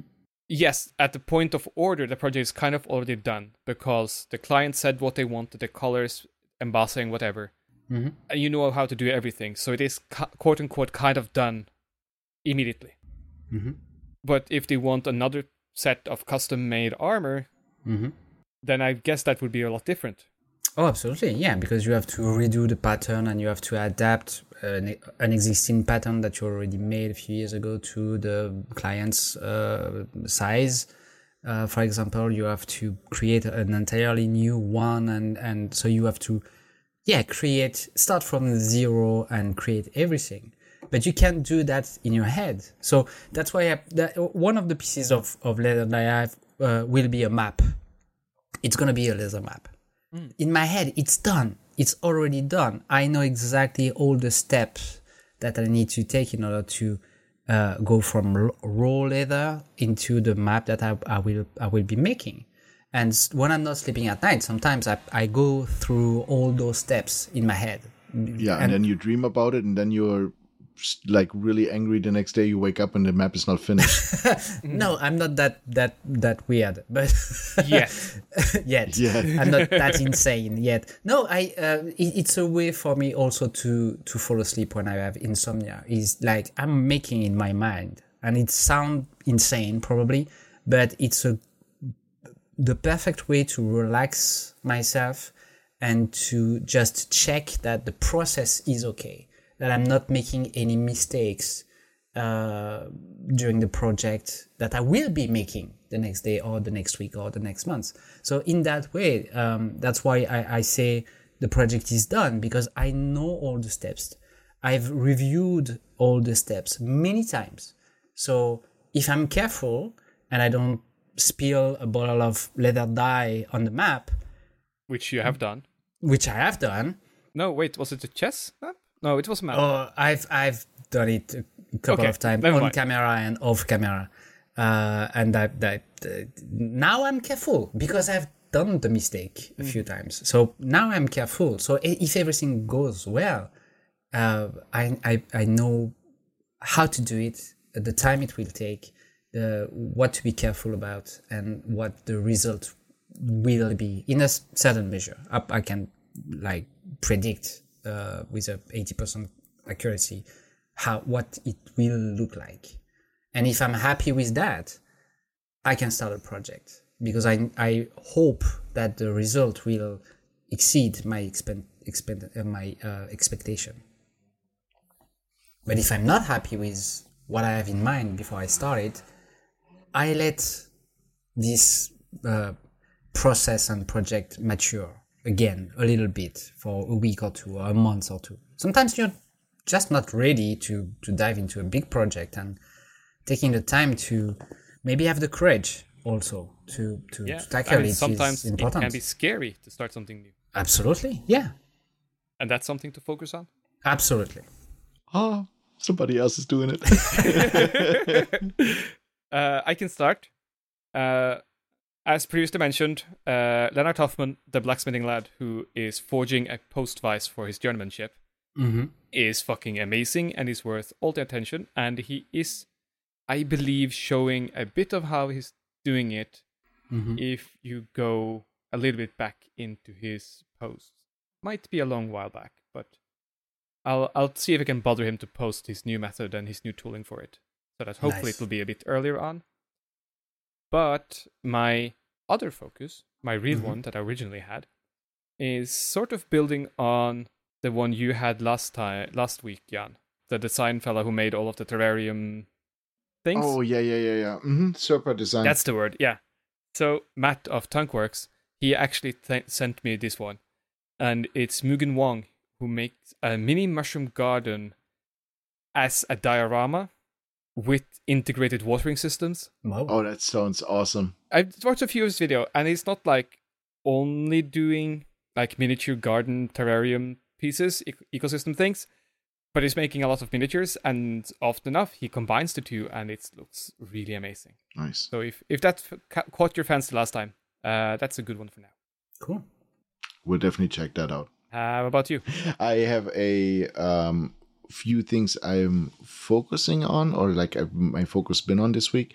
Yes, at the point of order, the project is kind of already done because the client said what they wanted, the colors, embossing, whatever. Mm-hmm. And you know how to do everything. So it is quote unquote kind of done immediately. Mm-hmm. But if they want another set of custom made armor, Mm-hmm. then I guess that would be a lot different. Oh, absolutely. Yeah, because you have to redo the pattern and you have to adapt an, an existing pattern that you already made a few years ago to the client's uh, size. Uh, for example, you have to create an entirely new one, and, and so you have to, yeah, create, start from zero and create everything. But you can't do that in your head. So that's why I, that, one of the pieces of, of leather that I have uh, will be a map. It's going to be a laser map in my head it's done it's already done. I know exactly all the steps that i need to take in order to uh, go from raw leather into the map that I, I will i will be making. And when i'm not sleeping at night sometimes i, I go through all those steps in my head. Yeah, and, then you dream about it, and then you're like really angry the next day. You wake up and the map is not finished. *laughs* no i'm not that that that weird but *laughs* Yes. yet. Yeah. I'm not that insane yet. No, I. Uh, it, it's a way for me also to to fall asleep when I have insomnia. Is like I'm making in my mind, and it sounds insane probably, but it's a the perfect way to relax myself and to just check that the process is okay, that I'm not making any mistakes uh, during the project that I will be making the next day or the next week or the next month. So in that way, um, that's why I, I say the project is done because I know all the steps. I've reviewed all the steps many times. So if I'm careful and I don't spill a bottle of leather dye on the map, Which you have done. which I have done, No, wait, was it a chess map? No, it was a. Oh, I've I've done it a couple Okay, of times on mind. camera and off camera, uh, and that that uh, now I'm careful because I've done the mistake a Mm. few times. So now I'm careful. So if everything goes well, uh, I, I I know how to do it, the time it will take, the what to be careful about, and what the result will be in a certain measure. I, I can like predict uh, with a eighty percent accuracy how what it will look like, and if I'm happy with that, I can start a project because I I hope that the result will exceed my expend, expend uh, my uh, expectation. But if I'm not happy with what I have in mind before I start it, I let this uh, process and project mature again a little bit for a week or two or a month or two. Sometimes you're just not ready to, to dive into a big project and taking the time to maybe have the courage also to, to, yeah. to tackle and it is sometimes it important. can be scary to start something new. Absolutely. Yeah. And that's something to focus on. Absolutely. Oh, somebody else is doing it. *laughs* Uh, I can start. Uh, as previously mentioned, uh, Lennart Hoffmann, the blacksmithing lad who is forging a post vise for his journeymanship, Mm-hmm. is fucking amazing and is worth all the attention. And he is, I believe, showing a bit of how he's doing it Mm-hmm. if you go a little bit back into his posts. Might be a long while back, but I'll I'll see if I can bother him to post his new method and his new tooling for it, so that hopefully Nice. it will be a bit earlier on. But my other focus, my real Mhm. one that I originally had, is sort of building on the one you had last time last week, Jan, the design fella who made all of the terrarium things. oh yeah, yeah, yeah, yeah. Mm-hmm. Serpa design. That's the word, yeah. So Matt of Tankworks, he actually th- sent me this one, and it's Mugen Woong who makes a mini mushroom garden as a diorama with integrated watering systems. Wow. oh, that sounds awesome. I've watched a few of his video, and it's not like only doing like miniature garden terrarium pieces, e- ecosystem things, but he's making a lot of miniatures, and often enough he combines the two, and it looks really amazing. Nice. So if if that ca- caught your fancy last time, uh, that's a good one for now. Cool. We'll definitely check that out. How about you? *laughs* I have a um, few things I'm focusing on, or like I've, my focus been on this week.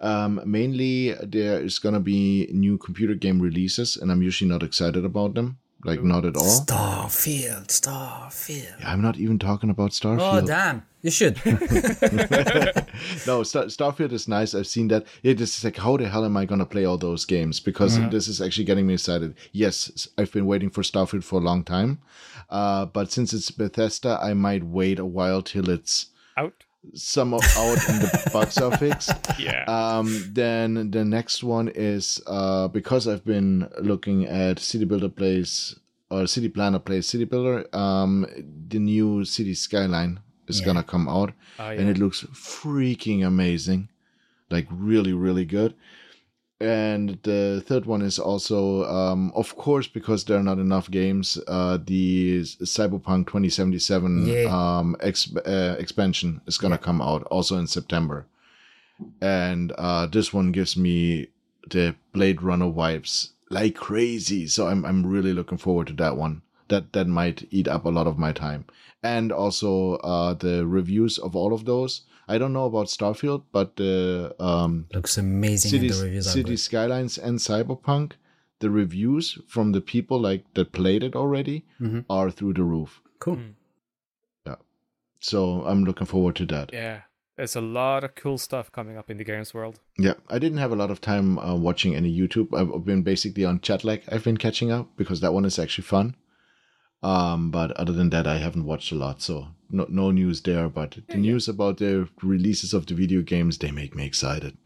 Um, mainly, there is gonna be new computer game releases, and I'm usually not excited about them. Like not at all. Starfield, Starfield. I'm not even talking about Starfield. Oh damn! You should. *laughs* *laughs* no, Star- Starfield is nice. I've seen that. It is like, how the hell am I gonna play all those games? Because this is actually getting me excited. Yes, I've been waiting for Starfield for a long time, uh, but since it's Bethesda, I might wait a while till it's Out? Some out and the bugs are fixed. Yeah. Um, then the next one is uh, because I've been looking at City Builder Plays or City Planner Plays City Builder. Um, the new City Skyline is Yeah. gonna come out, Oh, and it looks freaking amazing, like really, really good. And the third one is also, um, of course, because there are not enough games, uh, the Cyberpunk 2077 Yeah. um, ex- uh, expansion is going to come out also in September. And uh, this one gives me the Blade Runner vibes like crazy. So I'm, I'm really looking forward to that one. That, that might eat up a lot of my time. And also uh, the reviews of all of those. I don't know about Starfield, but the um, Looks amazing. Cities, and the reviews City. Skylines and Cyberpunk, the reviews from the people like that played it already Mhm. are through the roof. Cool. Mm. So I'm looking forward to that. yeah. There's a lot of cool stuff coming up in the games world. Yeah, I didn't have a lot of time uh, watching any YouTube. I've been basically on Chatlag. I've been catching up because that one is actually fun. Um, but other than that, I haven't watched a lot, so no no news there. But the yeah. news about the releases of the video games they make me excited.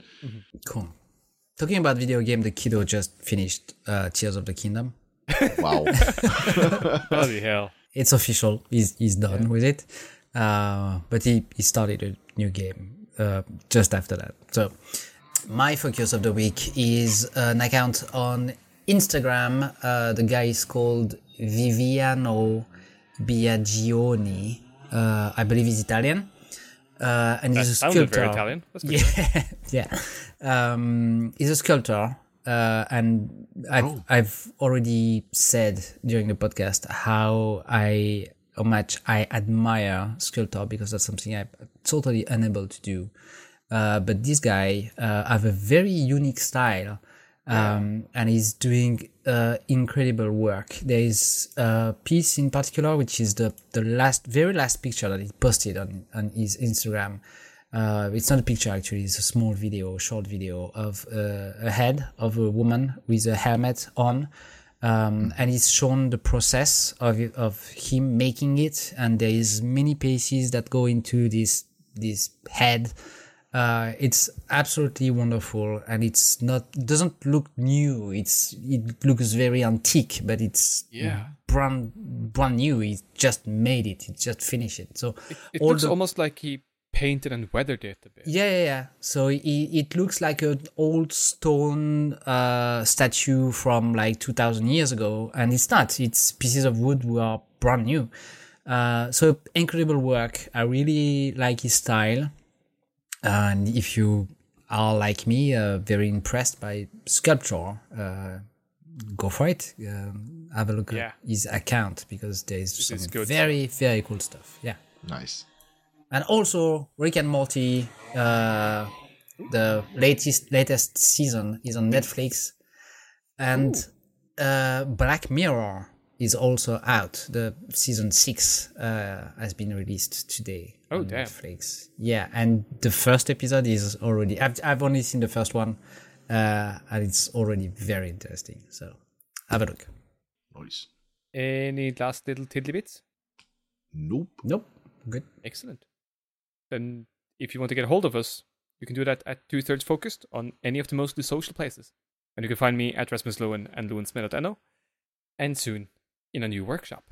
Cool. Talking about video game, the kiddo just finished uh, Tears of the Kingdom. *laughs* Wow. *laughs* Bloody hell. It's official. He's he's done with it. Uh, but he, he started a new game uh, just after that. So my focus of the week is an account on Instagram. Uh, the guy is called Viviano Biagioni. Uh, I believe he's Italian. Uh, and That he's a sounded sculptor. very Italian. That's good. *laughs* Yeah, yeah. Um, he's a sculptor, uh, and I've I've already said during the podcast how I how much I admire sculptor because that's something I'm totally unable to do. Uh, but this guy uh, have a very unique style. Um, and he's doing uh, incredible work. There is a piece in particular, which is the, the last, very last picture that he posted on, on his Instagram. Uh, it's not a picture actually, it's a small video, short video of uh, a head of a woman with a helmet on. Um, and it's shown the process of, of him making it. And there is many pieces that go into this, this head uh, it's absolutely wonderful and it's not doesn't look new it's it looks very antique but it's Yeah. brand brand new he just made it he just finished it so It all looks the- almost like he painted and weathered it a bit. yeah, yeah, yeah. So it, it looks like an old stone uh, statue from like 2000 years ago, and it's not. It's pieces of wood who are brand new. Uh, so incredible work. I really like his style. And if you are like me, uh, very impressed by sculpture, uh, go for it. Um, have a look Yeah. at his account because there's some good very, very cool stuff. Yeah nice. and also Rick and Morty, uh, the latest latest season is on Netflix, and uh, Black Mirror is also out. The season six uh, has been released today. Oh, on damn. Netflix. Yeah, and the first episode is already. I've I've only seen the first one, uh, and it's already very interesting. So have a look. Nice. Any last little tiddly bits? Nope. Nope, good. Excellent. Then, if you want to get a hold of us, you can do that at Two Thirds Focused on any of the mostly social places. And you can find me at Rasmus Loen and loensmed.no, and soon in a new workshop.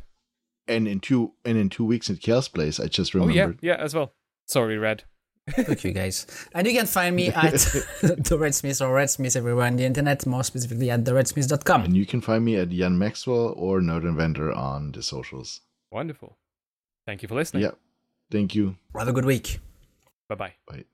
And in two and in two weeks at Kjell's place, I just remembered. Oh, yeah, yeah, as well. Sorry, Red. Fuck you guys. And you can find me *laughs* at *laughs* the Red Smith or Red Smith everywhere on the internet, more specifically at theredsmith.com. And you can find me at Jan Maxwell or Nerd Inventor on the socials. Wonderful. Thank you for listening. Yeah. Thank you. Have a good week. Bye bye. Bye.